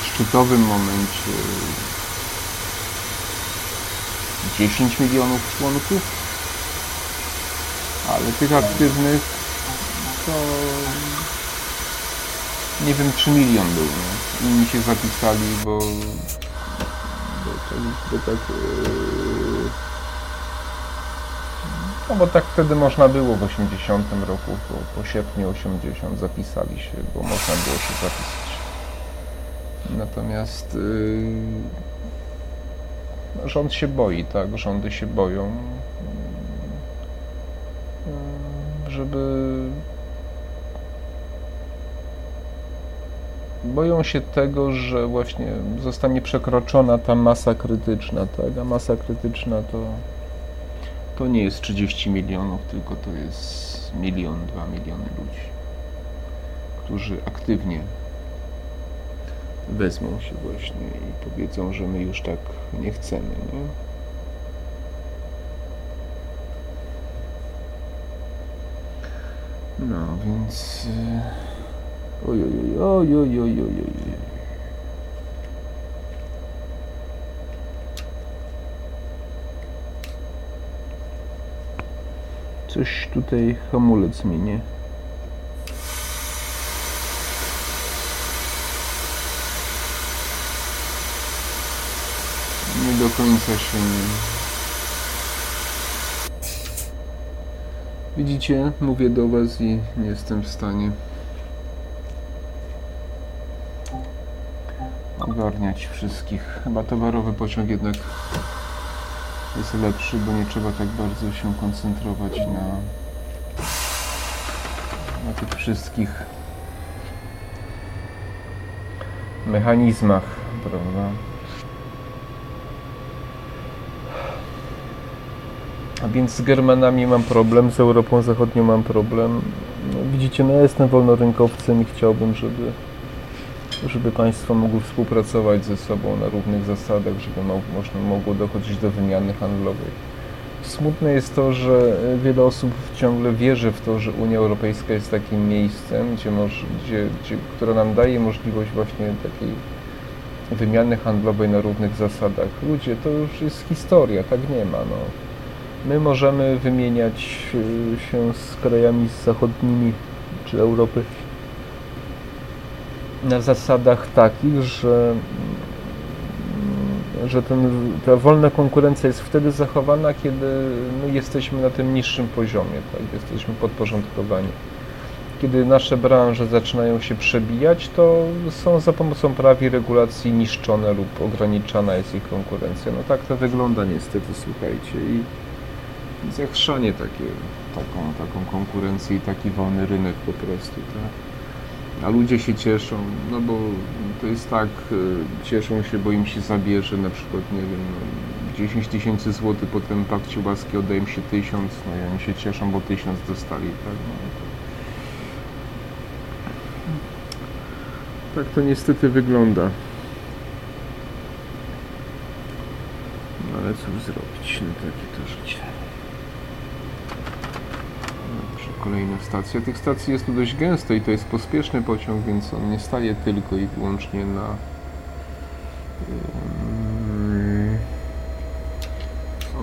w szczytowym momencie 10 milionów członków, ale tych aktywnych to nie wiem, czy milion był, nie? Inni się zapisali, bo, bo, bo tak yy, no bo tak wtedy można było w 80 roku, po, po sierpniu 80 zapisali się, bo można było się zapisać. Natomiast yy, no, rząd się boi, tak? Rządy się boją, yy, żeby boją się tego, że właśnie zostanie przekroczona ta masa krytyczna, tak? A masa krytyczna to to nie jest 30 milionów, tylko to jest milion, dwa miliony ludzi, którzy aktywnie wezmą się właśnie i powiedzą, że my już tak nie chcemy, nie? No, więc... y, Oj, oj, Coś tutaj hamulec minie. Nie do końca się... Widzicie, mówię do Was i nie jestem w stanie ogarniać wszystkich. Chyba towarowy pociąg jednak jest lepszy, bo nie trzeba tak bardzo się koncentrować na, na tych wszystkich mechanizmach, prawda? A więc z Germanami mam problem, z Europą Zachodnią mam problem. No, widzicie, no ja jestem wolnorynkowcem i chciałbym, żeby żeby państwo mogły współpracować ze sobą na równych zasadach, żeby mo- można mogło dochodzić do wymiany handlowej. Smutne jest to, że wiele osób ciągle wierzy w to, że Unia Europejska jest takim miejscem, gdzie, gdzie, gdzie, które nam daje możliwość właśnie takiej wymiany handlowej na równych zasadach. Ludzie, to już jest historia, tak nie ma. No. My możemy wymieniać y, się z krajami zachodnimi czy Europy na zasadach takich, że, że ten, ta wolna konkurencja jest wtedy zachowana, kiedy my jesteśmy na tym niższym poziomie, tak? jesteśmy podporządkowani. kiedy nasze branże zaczynają się przebijać, to są za pomocą praw i regulacji niszczone lub ograniczana jest ich konkurencja. No tak to wygląda niestety, słuchajcie. I zachrzanie takie, taką, taką konkurencję i taki wolny rynek po prostu, tak? A ludzie się cieszą, no bo to jest tak, y, cieszą się, bo im się zabierze na przykład, nie wiem, no, 10 tysięcy złotych, potem pakcie łaski oddaje im się tysiąc, no i oni się cieszą, bo tysiąc dostali, tak? No. Tak to niestety wygląda. No ale cóż zrobić, no takie to życie. Dobrze, kolejna stacja. Tych stacji jest tu dość gęsto i to jest pospieszny pociąg, więc on nie staje tylko i wyłącznie na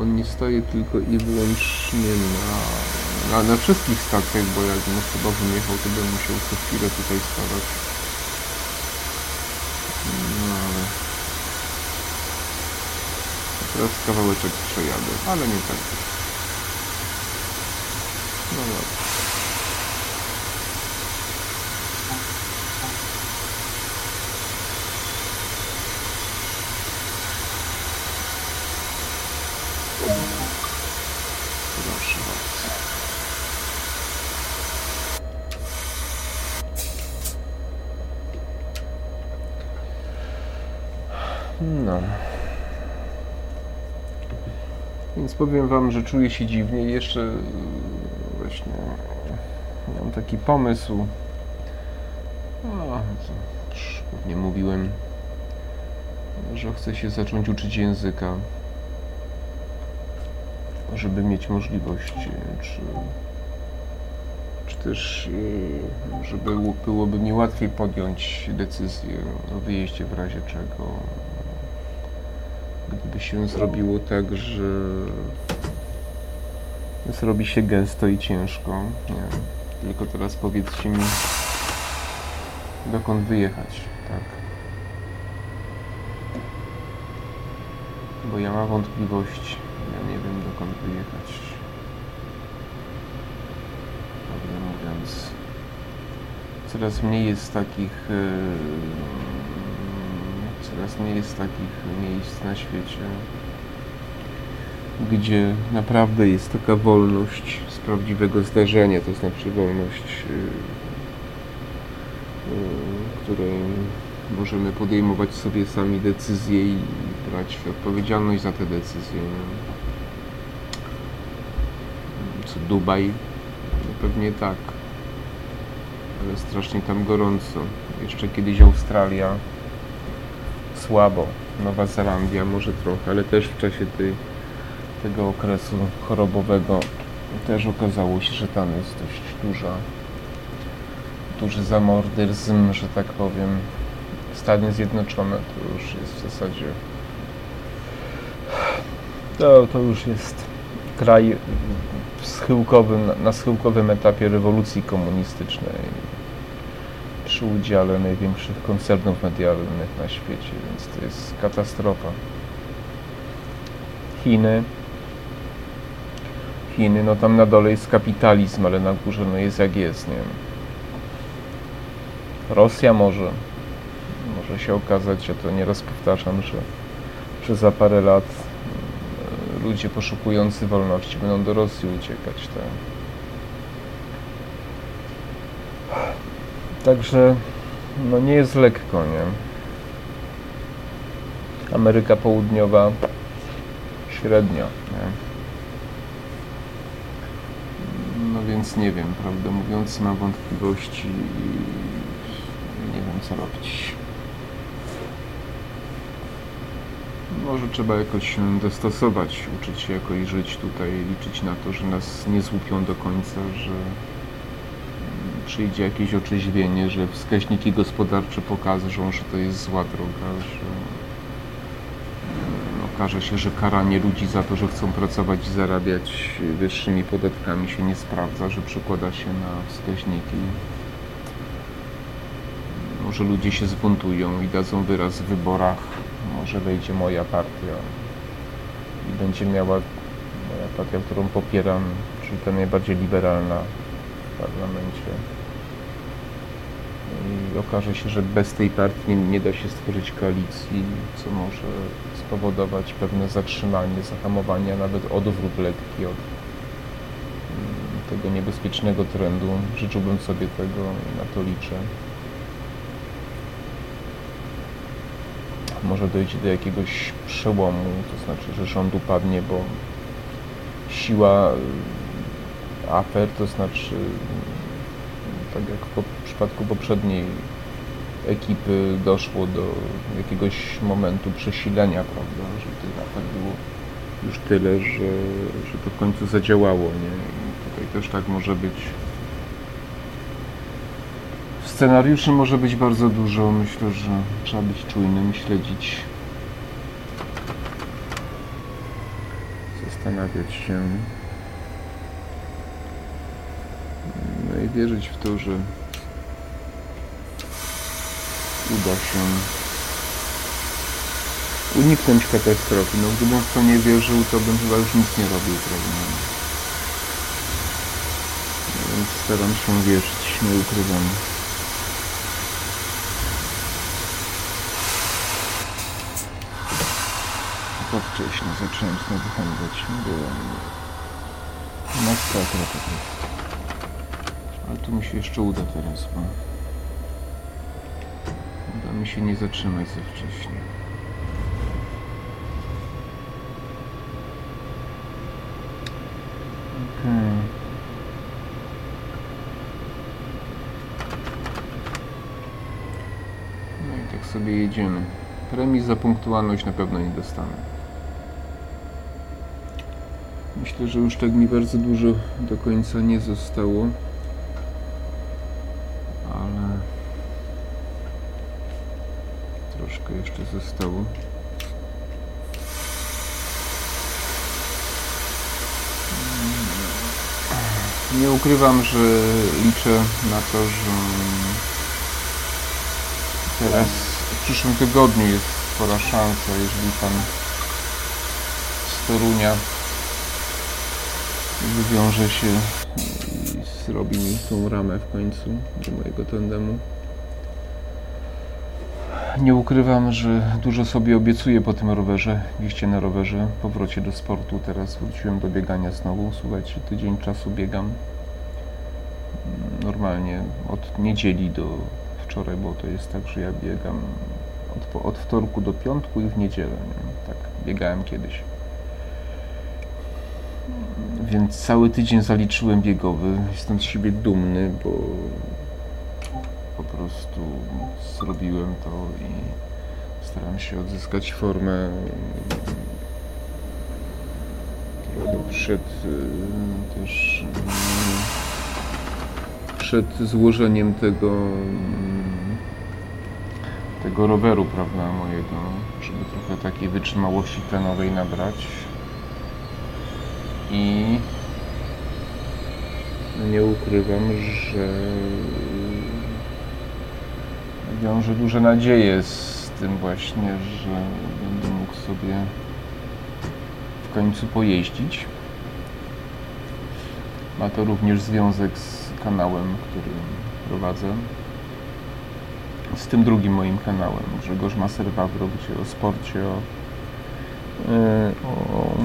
on nie staje tylko i wyłącznie na, na, na wszystkich stacjach, bo jakbym chyba wyjechał, to bym musiał co chwilę tutaj stawać. No ale teraz kawałeczek przejadę, ale nie tak. No dobra. Proszę bardzo. No. Powiem Wam, że czuję się dziwnie. Jeszcze yy, właśnie mam taki pomysł. O, mówiłem, że chcę się zacząć uczyć języka, żeby mieć możliwość, yy, czy, czy też, yy, żeby było- byłoby mi łatwiej podjąć decyzję o wyjeździe w razie czego gdyby się zrobiło tak, że zrobi się gęsto i ciężko. Nie. Tylko teraz powiedzcie mi, dokąd wyjechać, tak? Bo ja mam wątpliwości. Ja nie wiem, dokąd wyjechać. Prawdę mówiąc, coraz mniej jest takich e, coraz mniej jest takich miejsc na świecie, gdzie naprawdę jest taka wolność z prawdziwego zdarzenia, to znaczy wolność, yy, yy, której możemy podejmować sobie sami decyzje i brać odpowiedzialność za te decyzje. nie? Co Dubaj? No pewnie tak, ale strasznie tam gorąco. Jeszcze kiedyś Australia słabo. Nowa Zelandia może trochę, ale też w czasie tej, tego okresu chorobowego też okazało się, że tam jest dość duża, duży zamordyzm, że tak powiem. Stany Zjednoczone to już jest w zasadzie to, to już jest kraj w schyłkowym, na schyłkowym etapie rewolucji komunistycznej przy udziale największych koncernów medialnych na świecie, więc to jest katastrofa. Chiny. Chiny, no tam na dole jest kapitalizm, ale na górze no jest jak jest, nie wiem. Rosja może. Może się okazać, ja to nieraz powtarzam, że, że za parę lat e, ludzie poszukujący wolności będą do Rosji uciekać, tak. Także no nie jest lekko, nie? Ameryka Południowa średnio, nie? No więc nie wiem, prawdę mówiąc, mam wątpliwości i nie wiem co robić. Może trzeba jakoś się dostosować, uczyć się jakoś żyć tutaj, liczyć na to, że nas nie złupią do końca, że przyjdzie jakieś otrzeźwienie, że wskaźniki gospodarcze pokażą, że to jest zła droga, że no, okaże się, że karanie ludzi za to, że chcą pracować i zarabiać wyższymi podatkami się nie sprawdza, że przekłada się na wskaźniki. Może ludzie się zbuntują i dadzą wyraz w wyborach. Może wejdzie moja partia i będzie miała moja partia, którą popieram, czyli ta najbardziej liberalna w parlamencie i okaże się, że bez tej partii nie, nie da się stworzyć koalicji, co może spowodować pewne zatrzymanie, zahamowanie, nawet odwrót lekki od mm, tego niebezpiecznego trendu. Życzyłbym sobie tego i na to liczę. Może dojdzie do jakiegoś przełomu, to znaczy, że rząd upadnie, bo siła y, afer, to znaczy tak jak przypadku poprzedniej ekipy doszło do jakiegoś momentu przesilenia, prawda, że tych afer było już tyle, że, że to w końcu zadziałało, nie? I tutaj też tak może być. Scenariuszy może być bardzo dużo. Myślę, że trzeba być czujnym, śledzić, zastanawiać się. No i wierzyć w to, że uda się uniknąć katastrofy. No gdybym w to nie wierzył, to bym chyba już nic nie robił, prawda? No więc staram się wierzyć, nie ukrywam. Za wcześnie zacząłem znowu handlać. Było masakra prostu. Ale tu mi się jeszcze uda teraz, bo uda mi się nie zatrzymać za wcześnie. Okej. No i tak sobie jedziemy. Remis za punktualność na pewno nie dostanę. Myślę, że już tak mi bardzo dużo do końca nie zostało. Ale troszkę jeszcze zostało. Nie ukrywam, że liczę na to, że teraz w przyszłym tygodniu jest spora szansa, jeżeli pan z Torunia wywiąże się i zrobi mi tą ramę w końcu do mojego tandemu. Nie ukrywam, że dużo sobie obiecuję po tym rowerze, jeździe na rowerze, powrocie do sportu. Teraz wróciłem do biegania znowu. Słuchajcie, tydzień czasu biegam. Normalnie od niedzieli do wczoraj, bo to jest tak, że ja biegam od, od wtorku do piątku i w niedzielę. Nie? Tak biegałem kiedyś. Więc cały tydzień zaliczyłem biegowy. Jestem z siebie dumny, bo po prostu zrobiłem to i staram się odzyskać formę przed y, też y, przed złożeniem tego tego roweru, prawda, mojego, żeby trochę takiej wytrzymałości tlenowej nabrać. I nie ukrywam, że wiąże duże nadzieje z tym właśnie, że będę mógł sobie w końcu pojeździć. Ma to również związek z kanałem, który prowadzę. Z tym drugim moim kanałem, Grzegorz Maser Wawro, gdzie o sporcie, o, e, o,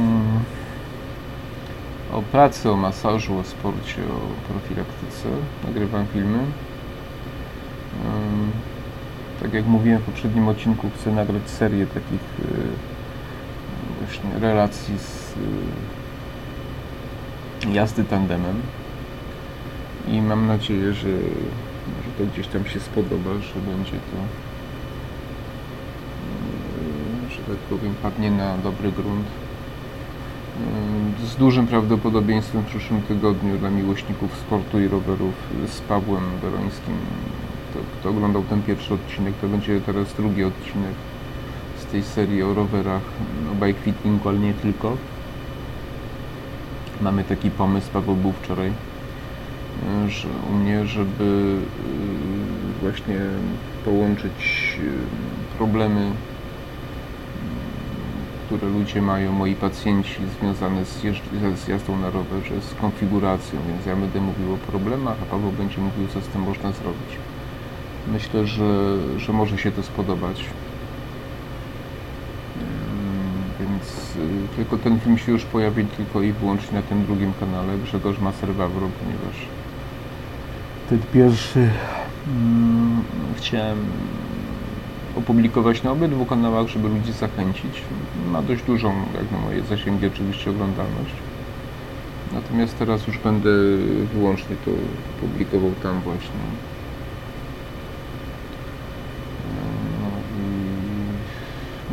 o pracy, o masażu, o sporcie, o profilaktyce. Nagrywam filmy. Tak jak mówiłem w poprzednim odcinku, chcę nagrać serię takich e, właśnie relacji z e, jazdy tandemem. I mam nadzieję, że, że to gdzieś tam się spodoba, że będzie to e, że tak powiem padnie na dobry grunt. Z dużym prawdopodobieństwem w przyszłym tygodniu dla miłośników sportu i rowerów z Pawłem Berońskim kto, kto oglądał ten pierwszy odcinek, to będzie teraz drugi odcinek z tej serii o rowerach, o bike fittingu, ale nie tylko. Mamy taki pomysł, Paweł był wczoraj, że u mnie, żeby y, właśnie połączyć y, problemy, które ludzie mają, moi pacjenci związane z, z jazdą na rowerze, z konfiguracją, więc ja będę mówił o problemach, a Paweł będzie mówił, co z tym można zrobić. Myślę, że, że może się to spodobać. Więc y, tylko ten film się już pojawi tylko i wyłącznie na tym drugim kanale Grzegorz Maser-Wawro, ponieważ ten pierwszy mm, chciałem opublikować na obydwu kanałach, żeby ludzi zachęcić. Ma dość dużą, jak na moje zasięgi, oczywiście oglądalność. Natomiast teraz już będę wyłącznie to publikował tam właśnie.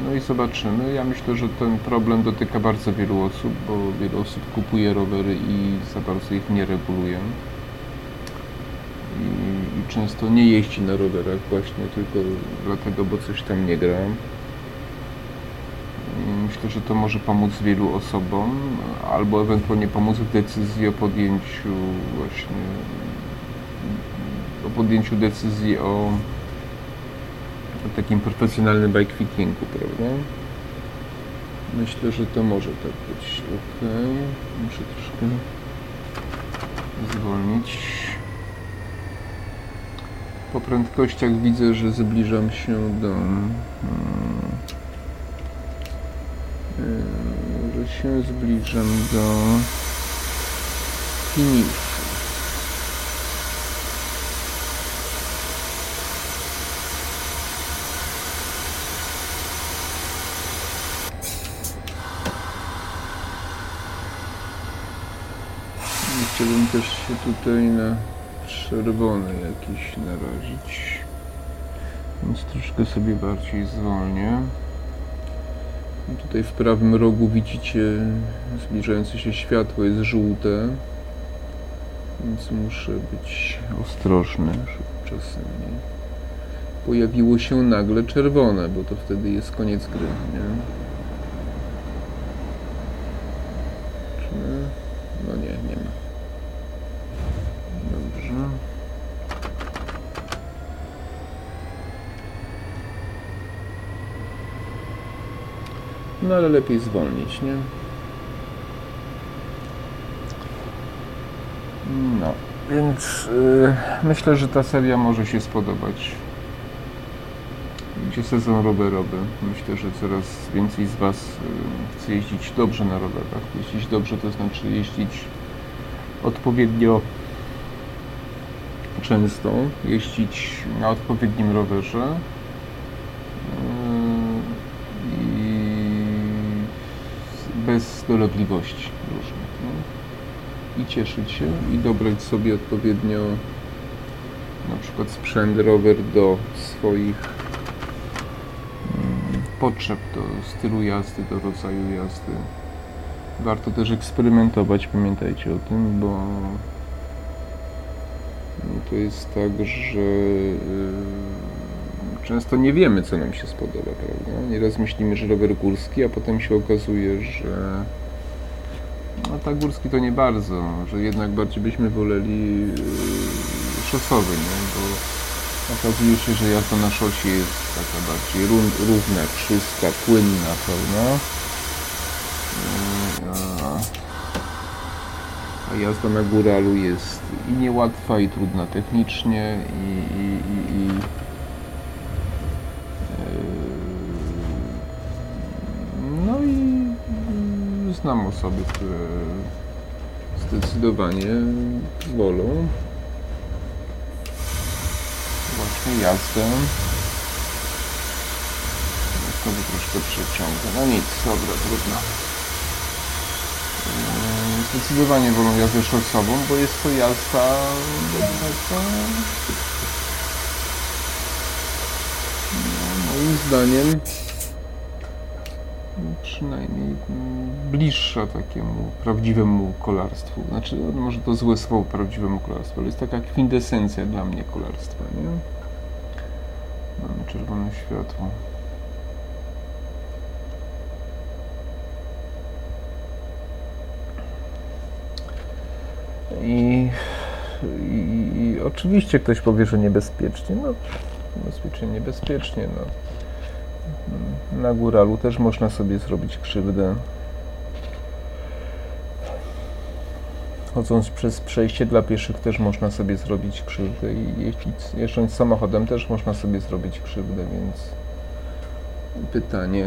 No i, zobaczymy. Ja myślę, że ten problem dotyka bardzo wielu osób, bo wiele osób kupuje rowery i za bardzo ich nie reguluje. I, i często nie jeździ na rowerach właśnie tylko dlatego, bo coś tam nie gra. Myślę, że to może pomóc wielu osobom, albo ewentualnie pomóc w decyzji o podjęciu właśnie o podjęciu decyzji o, o takim profesjonalnym bike fittingu, prawda? Myślę, że to może tak być. Ok, muszę troszkę zwolnić. Po prędkościach widzę, że zbliżam się do. mm, Yy, że się zbliżam do finiszu. Nie Chciałbym też się tutaj na czerwony jakiś narazić. Więc troszkę sobie bardziej zwolnię. Tutaj w prawym rogu widzicie zbliżające się światło jest żółte. Więc muszę być ostrożny, nie pojawiło się nagle czerwone, bo to wtedy jest koniec gry, nie? No nie, nie ma. Dobrze. No ale lepiej zwolnić, nie? No, więc y, myślę, że ta seria może się spodobać. Będzie sezon rowerowy. Myślę, że coraz więcej z Was y, chce jeździć dobrze na rowerach. Jeździć dobrze to znaczy jeździć odpowiednio często, jeździć na odpowiednim rowerze. Yy, i bez dolegliwości różnych. Nie? I cieszyć się i dobrać sobie odpowiednio na przykład sprzęt, rower do swoich mm, potrzeb, do stylu jazdy, do rodzaju jazdy. Warto też eksperymentować, pamiętajcie o tym, bo to jest tak, że yy, często nie wiemy, co nam się spodoba, prawda? Nieraz myślimy, że rower górski, a potem się okazuje, że no tak górski to nie bardzo, że jednak bardziej byśmy woleli yy, szosowy, nie? Bo okazuje się, że jazda na szosie jest taka bardziej równa, czysta, płynna, prawda? Yy, a- a jazda na góralu jest i niełatwa, i trudna technicznie, i, i, i, i Yy, No i znam osoby, które zdecydowanie wolą właśnie jazdę. Znowu troszkę przeciągę. No nic, dobra, trudno. Zdecydowanie wolą jazdę szosową, bo jest to jazda no, moim zdaniem przynajmniej bliższa takiemu prawdziwemu kolarstwu. Znaczy, no, może to złe słowo prawdziwemu kolarstwu, ale jest taka kwintesencja dla mnie kolarstwa, nie? Mamy czerwone światło. I, i, I oczywiście ktoś powie, że niebezpiecznie. No, bezpiecznie, niebezpiecznie. No. Na góralu też można sobie zrobić krzywdę. chodząc przez przejście dla pieszych też można sobie zrobić krzywdę i jeżdżąc samochodem też można sobie zrobić krzywdę, więc pytanie,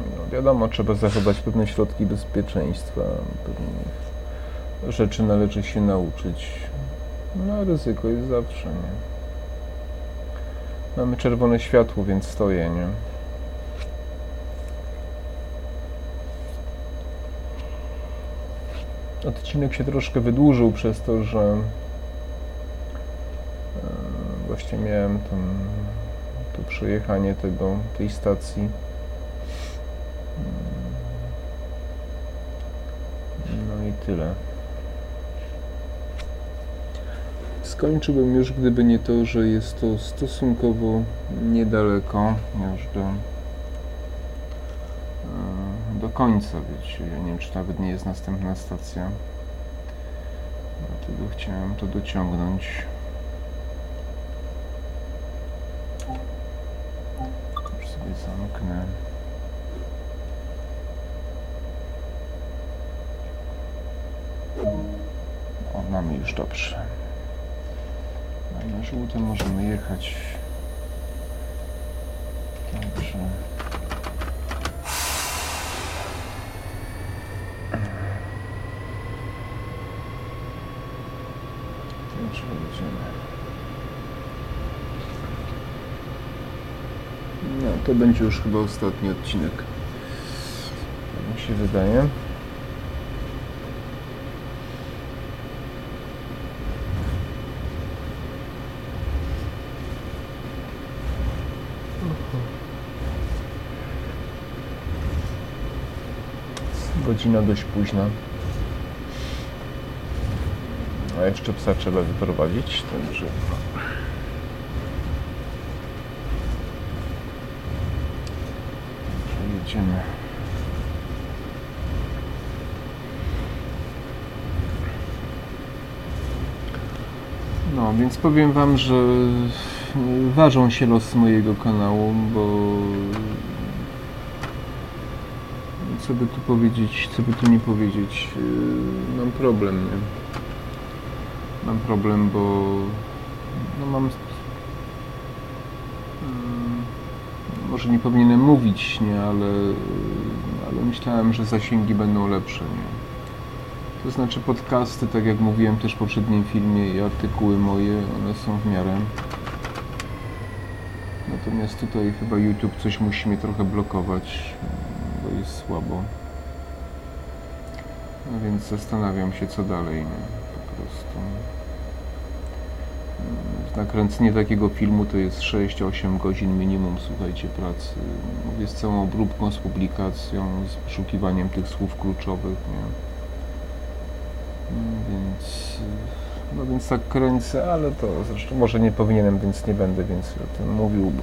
no wiadomo, trzeba zachować pewne środki bezpieczeństwa, pewnych rzeczy należy się nauczyć, no ryzyko jest zawsze, nie? Mamy czerwone światło, więc stoję, nie? Odcinek się troszkę wydłużył przez to, że e, właśnie miałem tam to przejechanie tego, tej stacji. No i tyle. Skończyłbym już, gdyby nie to, że jest to stosunkowo niedaleko już do, e, do końca, wiecie. Ja nie wiem, czy nawet nie jest następna stacja. Dlatego chciałem to dociągnąć. Już sobie zamknę. O, mamy już dobrze. No, na żółtym możemy jechać. Także. Także jedziemy. No, to będzie już chyba ostatni odcinek. Tak mi się wydaje. Godzina dość późna. A jeszcze psa trzeba wyprowadzić, także... Także jedziemy. No, więc powiem Wam, że ważą się losy mojego kanału, bo co by tu powiedzieć, co by tu nie powiedzieć, yy, mam problem, nie? Mam problem, bo no mam yy, może nie powinienem mówić, nie, ale, ale myślałem, że zasięgi będą lepsze, nie? To znaczy podcasty, tak jak mówiłem też w poprzednim filmie i artykuły moje, one są w miarę. Natomiast tutaj chyba YouTube coś musi mnie trochę blokować, słabo. No więc zastanawiam się co dalej, nie? po prostu. Nakręcenie takiego filmu to jest 6-8 godzin minimum, słuchajcie, pracy. Mówię z całą obróbką, z publikacją, z poszukiwaniem tych słów kluczowych, nie? Więc, no więc tak kręcę, ale to zresztą może nie powinienem, więc nie będę więcej o tym mówił. Bo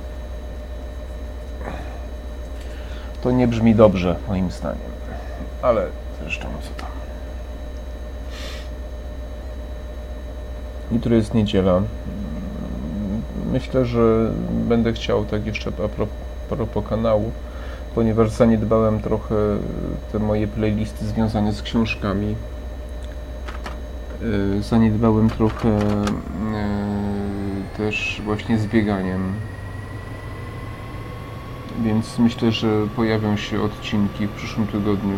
to nie brzmi dobrze, moim zdaniem. Ale zresztą co tam. Jutro jest niedziela. Myślę, że będę chciał tak jeszcze a propos, kanału, ponieważ zaniedbałem trochę te moje playlisty związane z książkami. Yy, Zaniedbałem trochę yy, też właśnie z bieganiem. Więc myślę, że pojawią się odcinki w przyszłym tygodniu,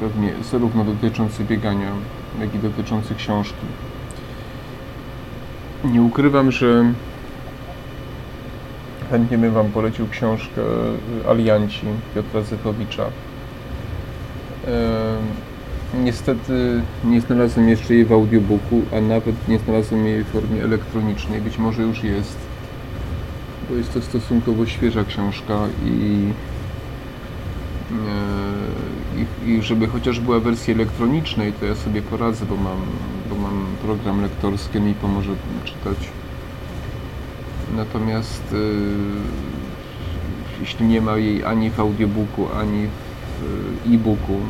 pewnie zarówno dotyczące biegania, jak i dotyczące książki. Nie ukrywam, że chętnie bym Wam polecił książkę Alianci Piotra Zychowicza. Niestety nie znalazłem jeszcze jej w audiobooku, a nawet nie znalazłem jej w formie elektronicznej. Być może już jest, bo jest to stosunkowo świeża książka i, e, i, i żeby chociaż była wersja elektronicznej, to ja sobie poradzę, bo mam, bo mam program lektorski, mi pomoże czytać. Natomiast e, jeśli nie ma jej ani w audiobooku, ani w w e-booku,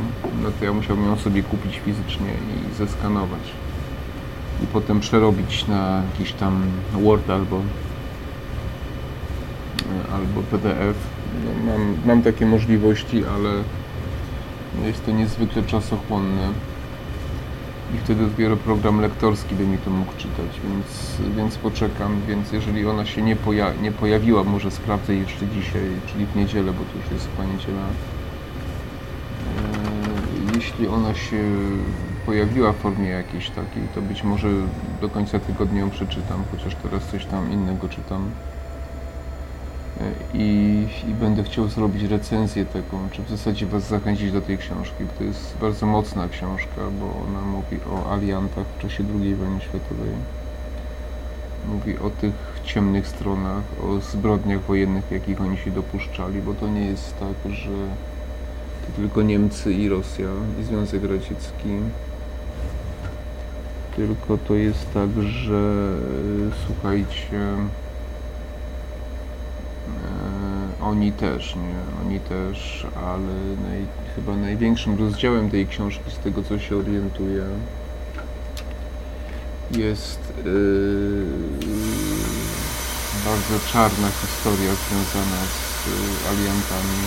no to ja musiałbym ją sobie kupić fizycznie i zeskanować. I potem przerobić na jakiś tam Word albo, albo PDF. No, mam, mam takie możliwości, ale jest to niezwykle czasochłonne. i wtedy dopiero program lektorski by mi to mógł czytać, więc, więc poczekam, więc jeżeli ona się nie, poja- nie pojawiła, może sprawdzę jeszcze dzisiaj, czyli w niedzielę, bo to już jest chyba niedziela. Eee, Jeśli ona się pojawiła w formie jakiejś takiej, to być może do końca tygodnia ją przeczytam, chociaż teraz coś tam innego czytam. I, I będę chciał zrobić recenzję taką, czy w zasadzie Was zachęcić do tej książki. bo To jest bardzo mocna książka, bo ona mówi o aliantach w czasie II wojny światowej. Mówi o tych ciemnych stronach, o zbrodniach wojennych, jakich oni się dopuszczali, bo to nie jest tak, że to tylko Niemcy i Rosja i Związek Radziecki. Tylko to jest tak, że e, słuchajcie, oni też, nie? Oni też, ale naj, chyba największym rozdziałem tej książki, z tego co się orientuję, jest yy, bardzo czarna historia związana z y, aliantami,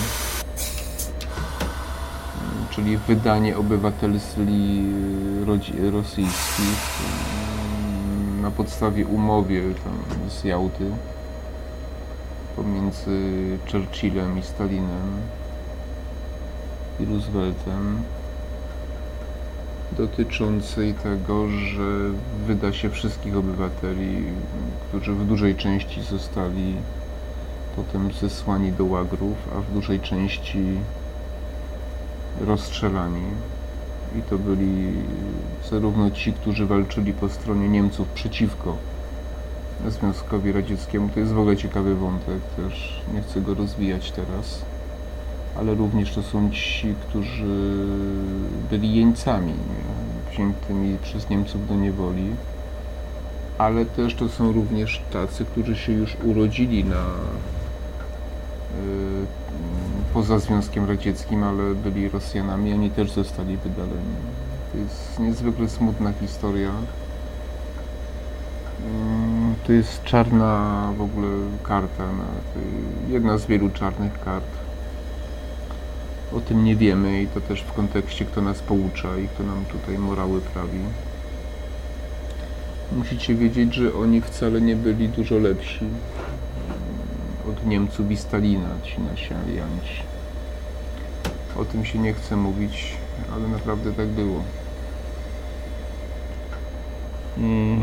czyli wydanie obywatelstwi rodzi- rosyjskich na podstawie umowy z Jałty pomiędzy Churchillem i Stalinem i Rooseveltem dotyczącej tego, że wyda się wszystkich obywateli, którzy w dużej części zostali potem zesłani do łagrów, a w dużej części rozstrzelani. I to byli zarówno ci, którzy walczyli po stronie Niemców przeciwko Związkowi Radzieckiemu. To jest w ogóle ciekawy wątek, też nie chcę go rozwijać teraz ale również to są ci, którzy byli jeńcami, wziętymi przez Niemców do niewoli, ale też to są również tacy, którzy się już urodzili na y, poza Związkiem Radzieckim, ale byli Rosjanami, oni też zostali wydaleni. To jest niezwykle smutna historia. To jest czarna w ogóle karta, tej- jedna z wielu czarnych kart o tym nie wiemy i to też w kontekście kto nas poucza i kto nam tutaj morały prawi. Musicie wiedzieć, że oni wcale nie byli dużo lepsi od Niemców i Stalina, ci nasi alianci. O tym się nie chce mówić, ale naprawdę tak było. I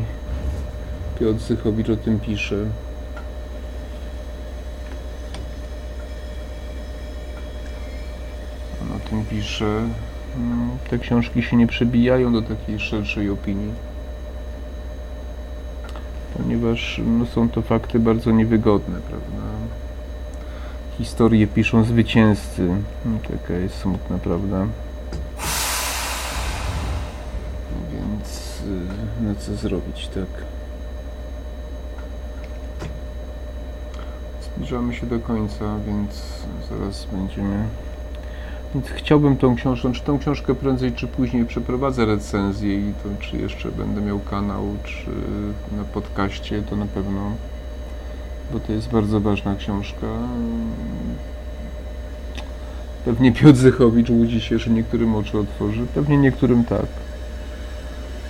Piotr Zychowicz o tym pisze. On o tym pisze. Mm, Te książki się nie przebijają do takiej szerszej opinii, ponieważ no, są to fakty bardzo niewygodne, prawda? Historie piszą zwycięzcy. No, Taka jest smutna prawda. Więc no co zrobić, tak? Zbliżamy się do końca, więc zaraz będziemy więc chciałbym tą książkę, czy tą książkę prędzej czy później przeprowadzę recenzję i to czy jeszcze będę miał kanał, czy na podcaście, to na pewno, bo to jest bardzo ważna książka. Pewnie Piotr Zychowicz łudzi się, że niektórym oczy otworzy, pewnie niektórym tak,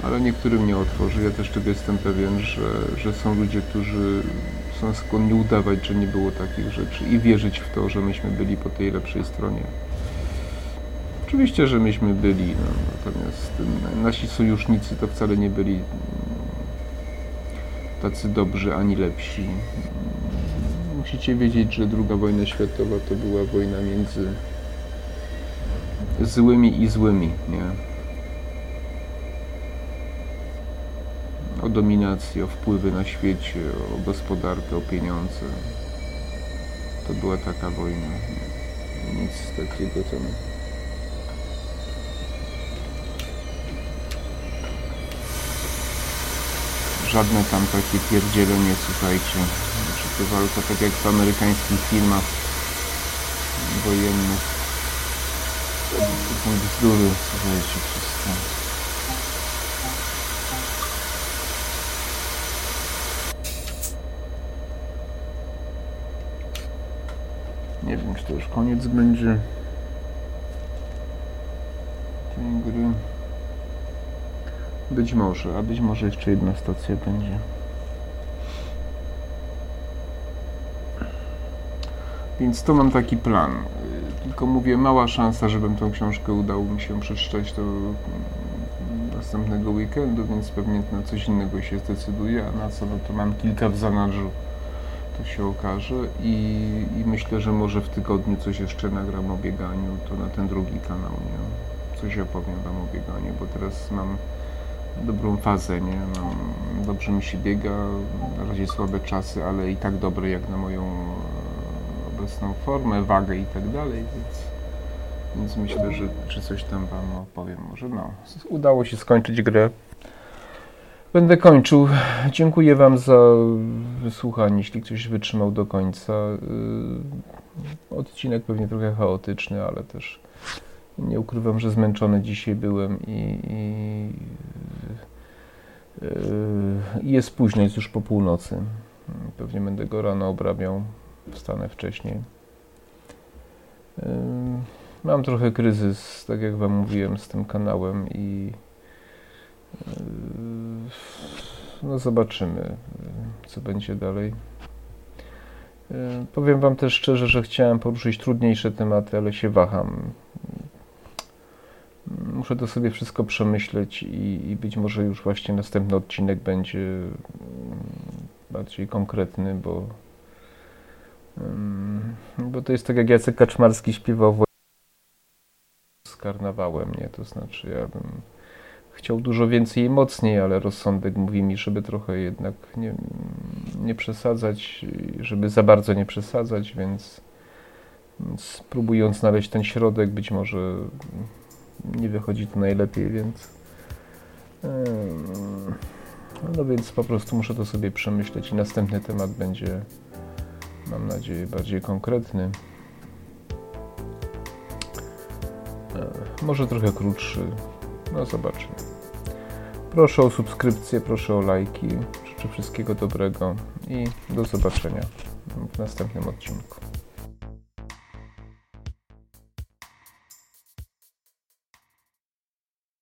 ale niektórym nie otworzy. Ja też tego jestem pewien, że, że są ludzie, którzy są skłonni udawać, że nie było takich rzeczy i wierzyć w to, że myśmy byli po tej lepszej stronie. Oczywiście, że myśmy byli, no, natomiast nasi sojusznicy to wcale nie byli mm, tacy dobrzy ani lepsi. Musicie wiedzieć, że II wojna światowa to była wojna między złymi i złymi, nie? O dominację, o wpływy na świecie, o gospodarkę, o pieniądze. To była taka wojna. Nic takiego tam. żadne tam takie pierdzielenie, słuchajcie. Znaczy to walka tak jak w amerykańskich filmach wojennych. To są bzdury, słuchajcie, wszystko. Nie wiem, czy to już koniec będzie tej gry. Być może, a być może jeszcze jedna stacja będzie. Więc to mam taki plan. Tylko mówię, mała szansa, żebym tą książkę udało mi się przeczytać do mm, następnego weekendu, więc pewnie na coś innego się zdecyduję, a na co, no to mam kilka w zanadrzu. To się okaże i, i myślę, że może w tygodniu coś jeszcze nagram o bieganiu, to na ten drugi kanał, nie? Coś opowiem Wam o bieganiu, bo teraz mam dobrą fazę, nie? Mam, dobrze mi się biega, na razie słabe czasy, ale i tak dobre jak na moją e, obecną formę, wagę i tak dalej, więc, więc myślę, że, że coś tam Wam opowiem. Może no, udało się skończyć grę. Będę kończył. Dziękuję Wam za wysłuchanie, jeśli ktoś wytrzymał do końca. Yy, Odcinek pewnie trochę chaotyczny, ale też nie ukrywam, że zmęczony dzisiaj byłem i, i i jest późno, jest już po północy. Pewnie będę go rano obrabiał, wstanę wcześniej. Yy, Mam trochę kryzys, tak jak Wam mówiłem, z tym kanałem i no zobaczymy, yy, co będzie dalej. Yy, Powiem Wam też szczerze, że chciałem poruszyć trudniejsze tematy, ale się waham. Muszę to sobie wszystko przemyśleć i, i być może już właśnie następny odcinek będzie mm, bardziej konkretny, bo, mm, bo to jest tak jak Jacek Kaczmarski śpiewał z karnawałem, nie? To znaczy ja bym chciał dużo więcej i mocniej, ale rozsądek mówi mi, żeby trochę jednak nie, nie przesadzać, żeby za bardzo nie przesadzać, więc, więc próbując znaleźć ten środek, być może nie wychodzi to najlepiej, więc no więc po prostu muszę to sobie przemyśleć i następny temat będzie, mam nadzieję, bardziej konkretny. E, Może trochę krótszy, no zobaczymy. Proszę o subskrypcję, proszę o lajki. Życzę wszystkiego dobrego i do zobaczenia w następnym odcinku.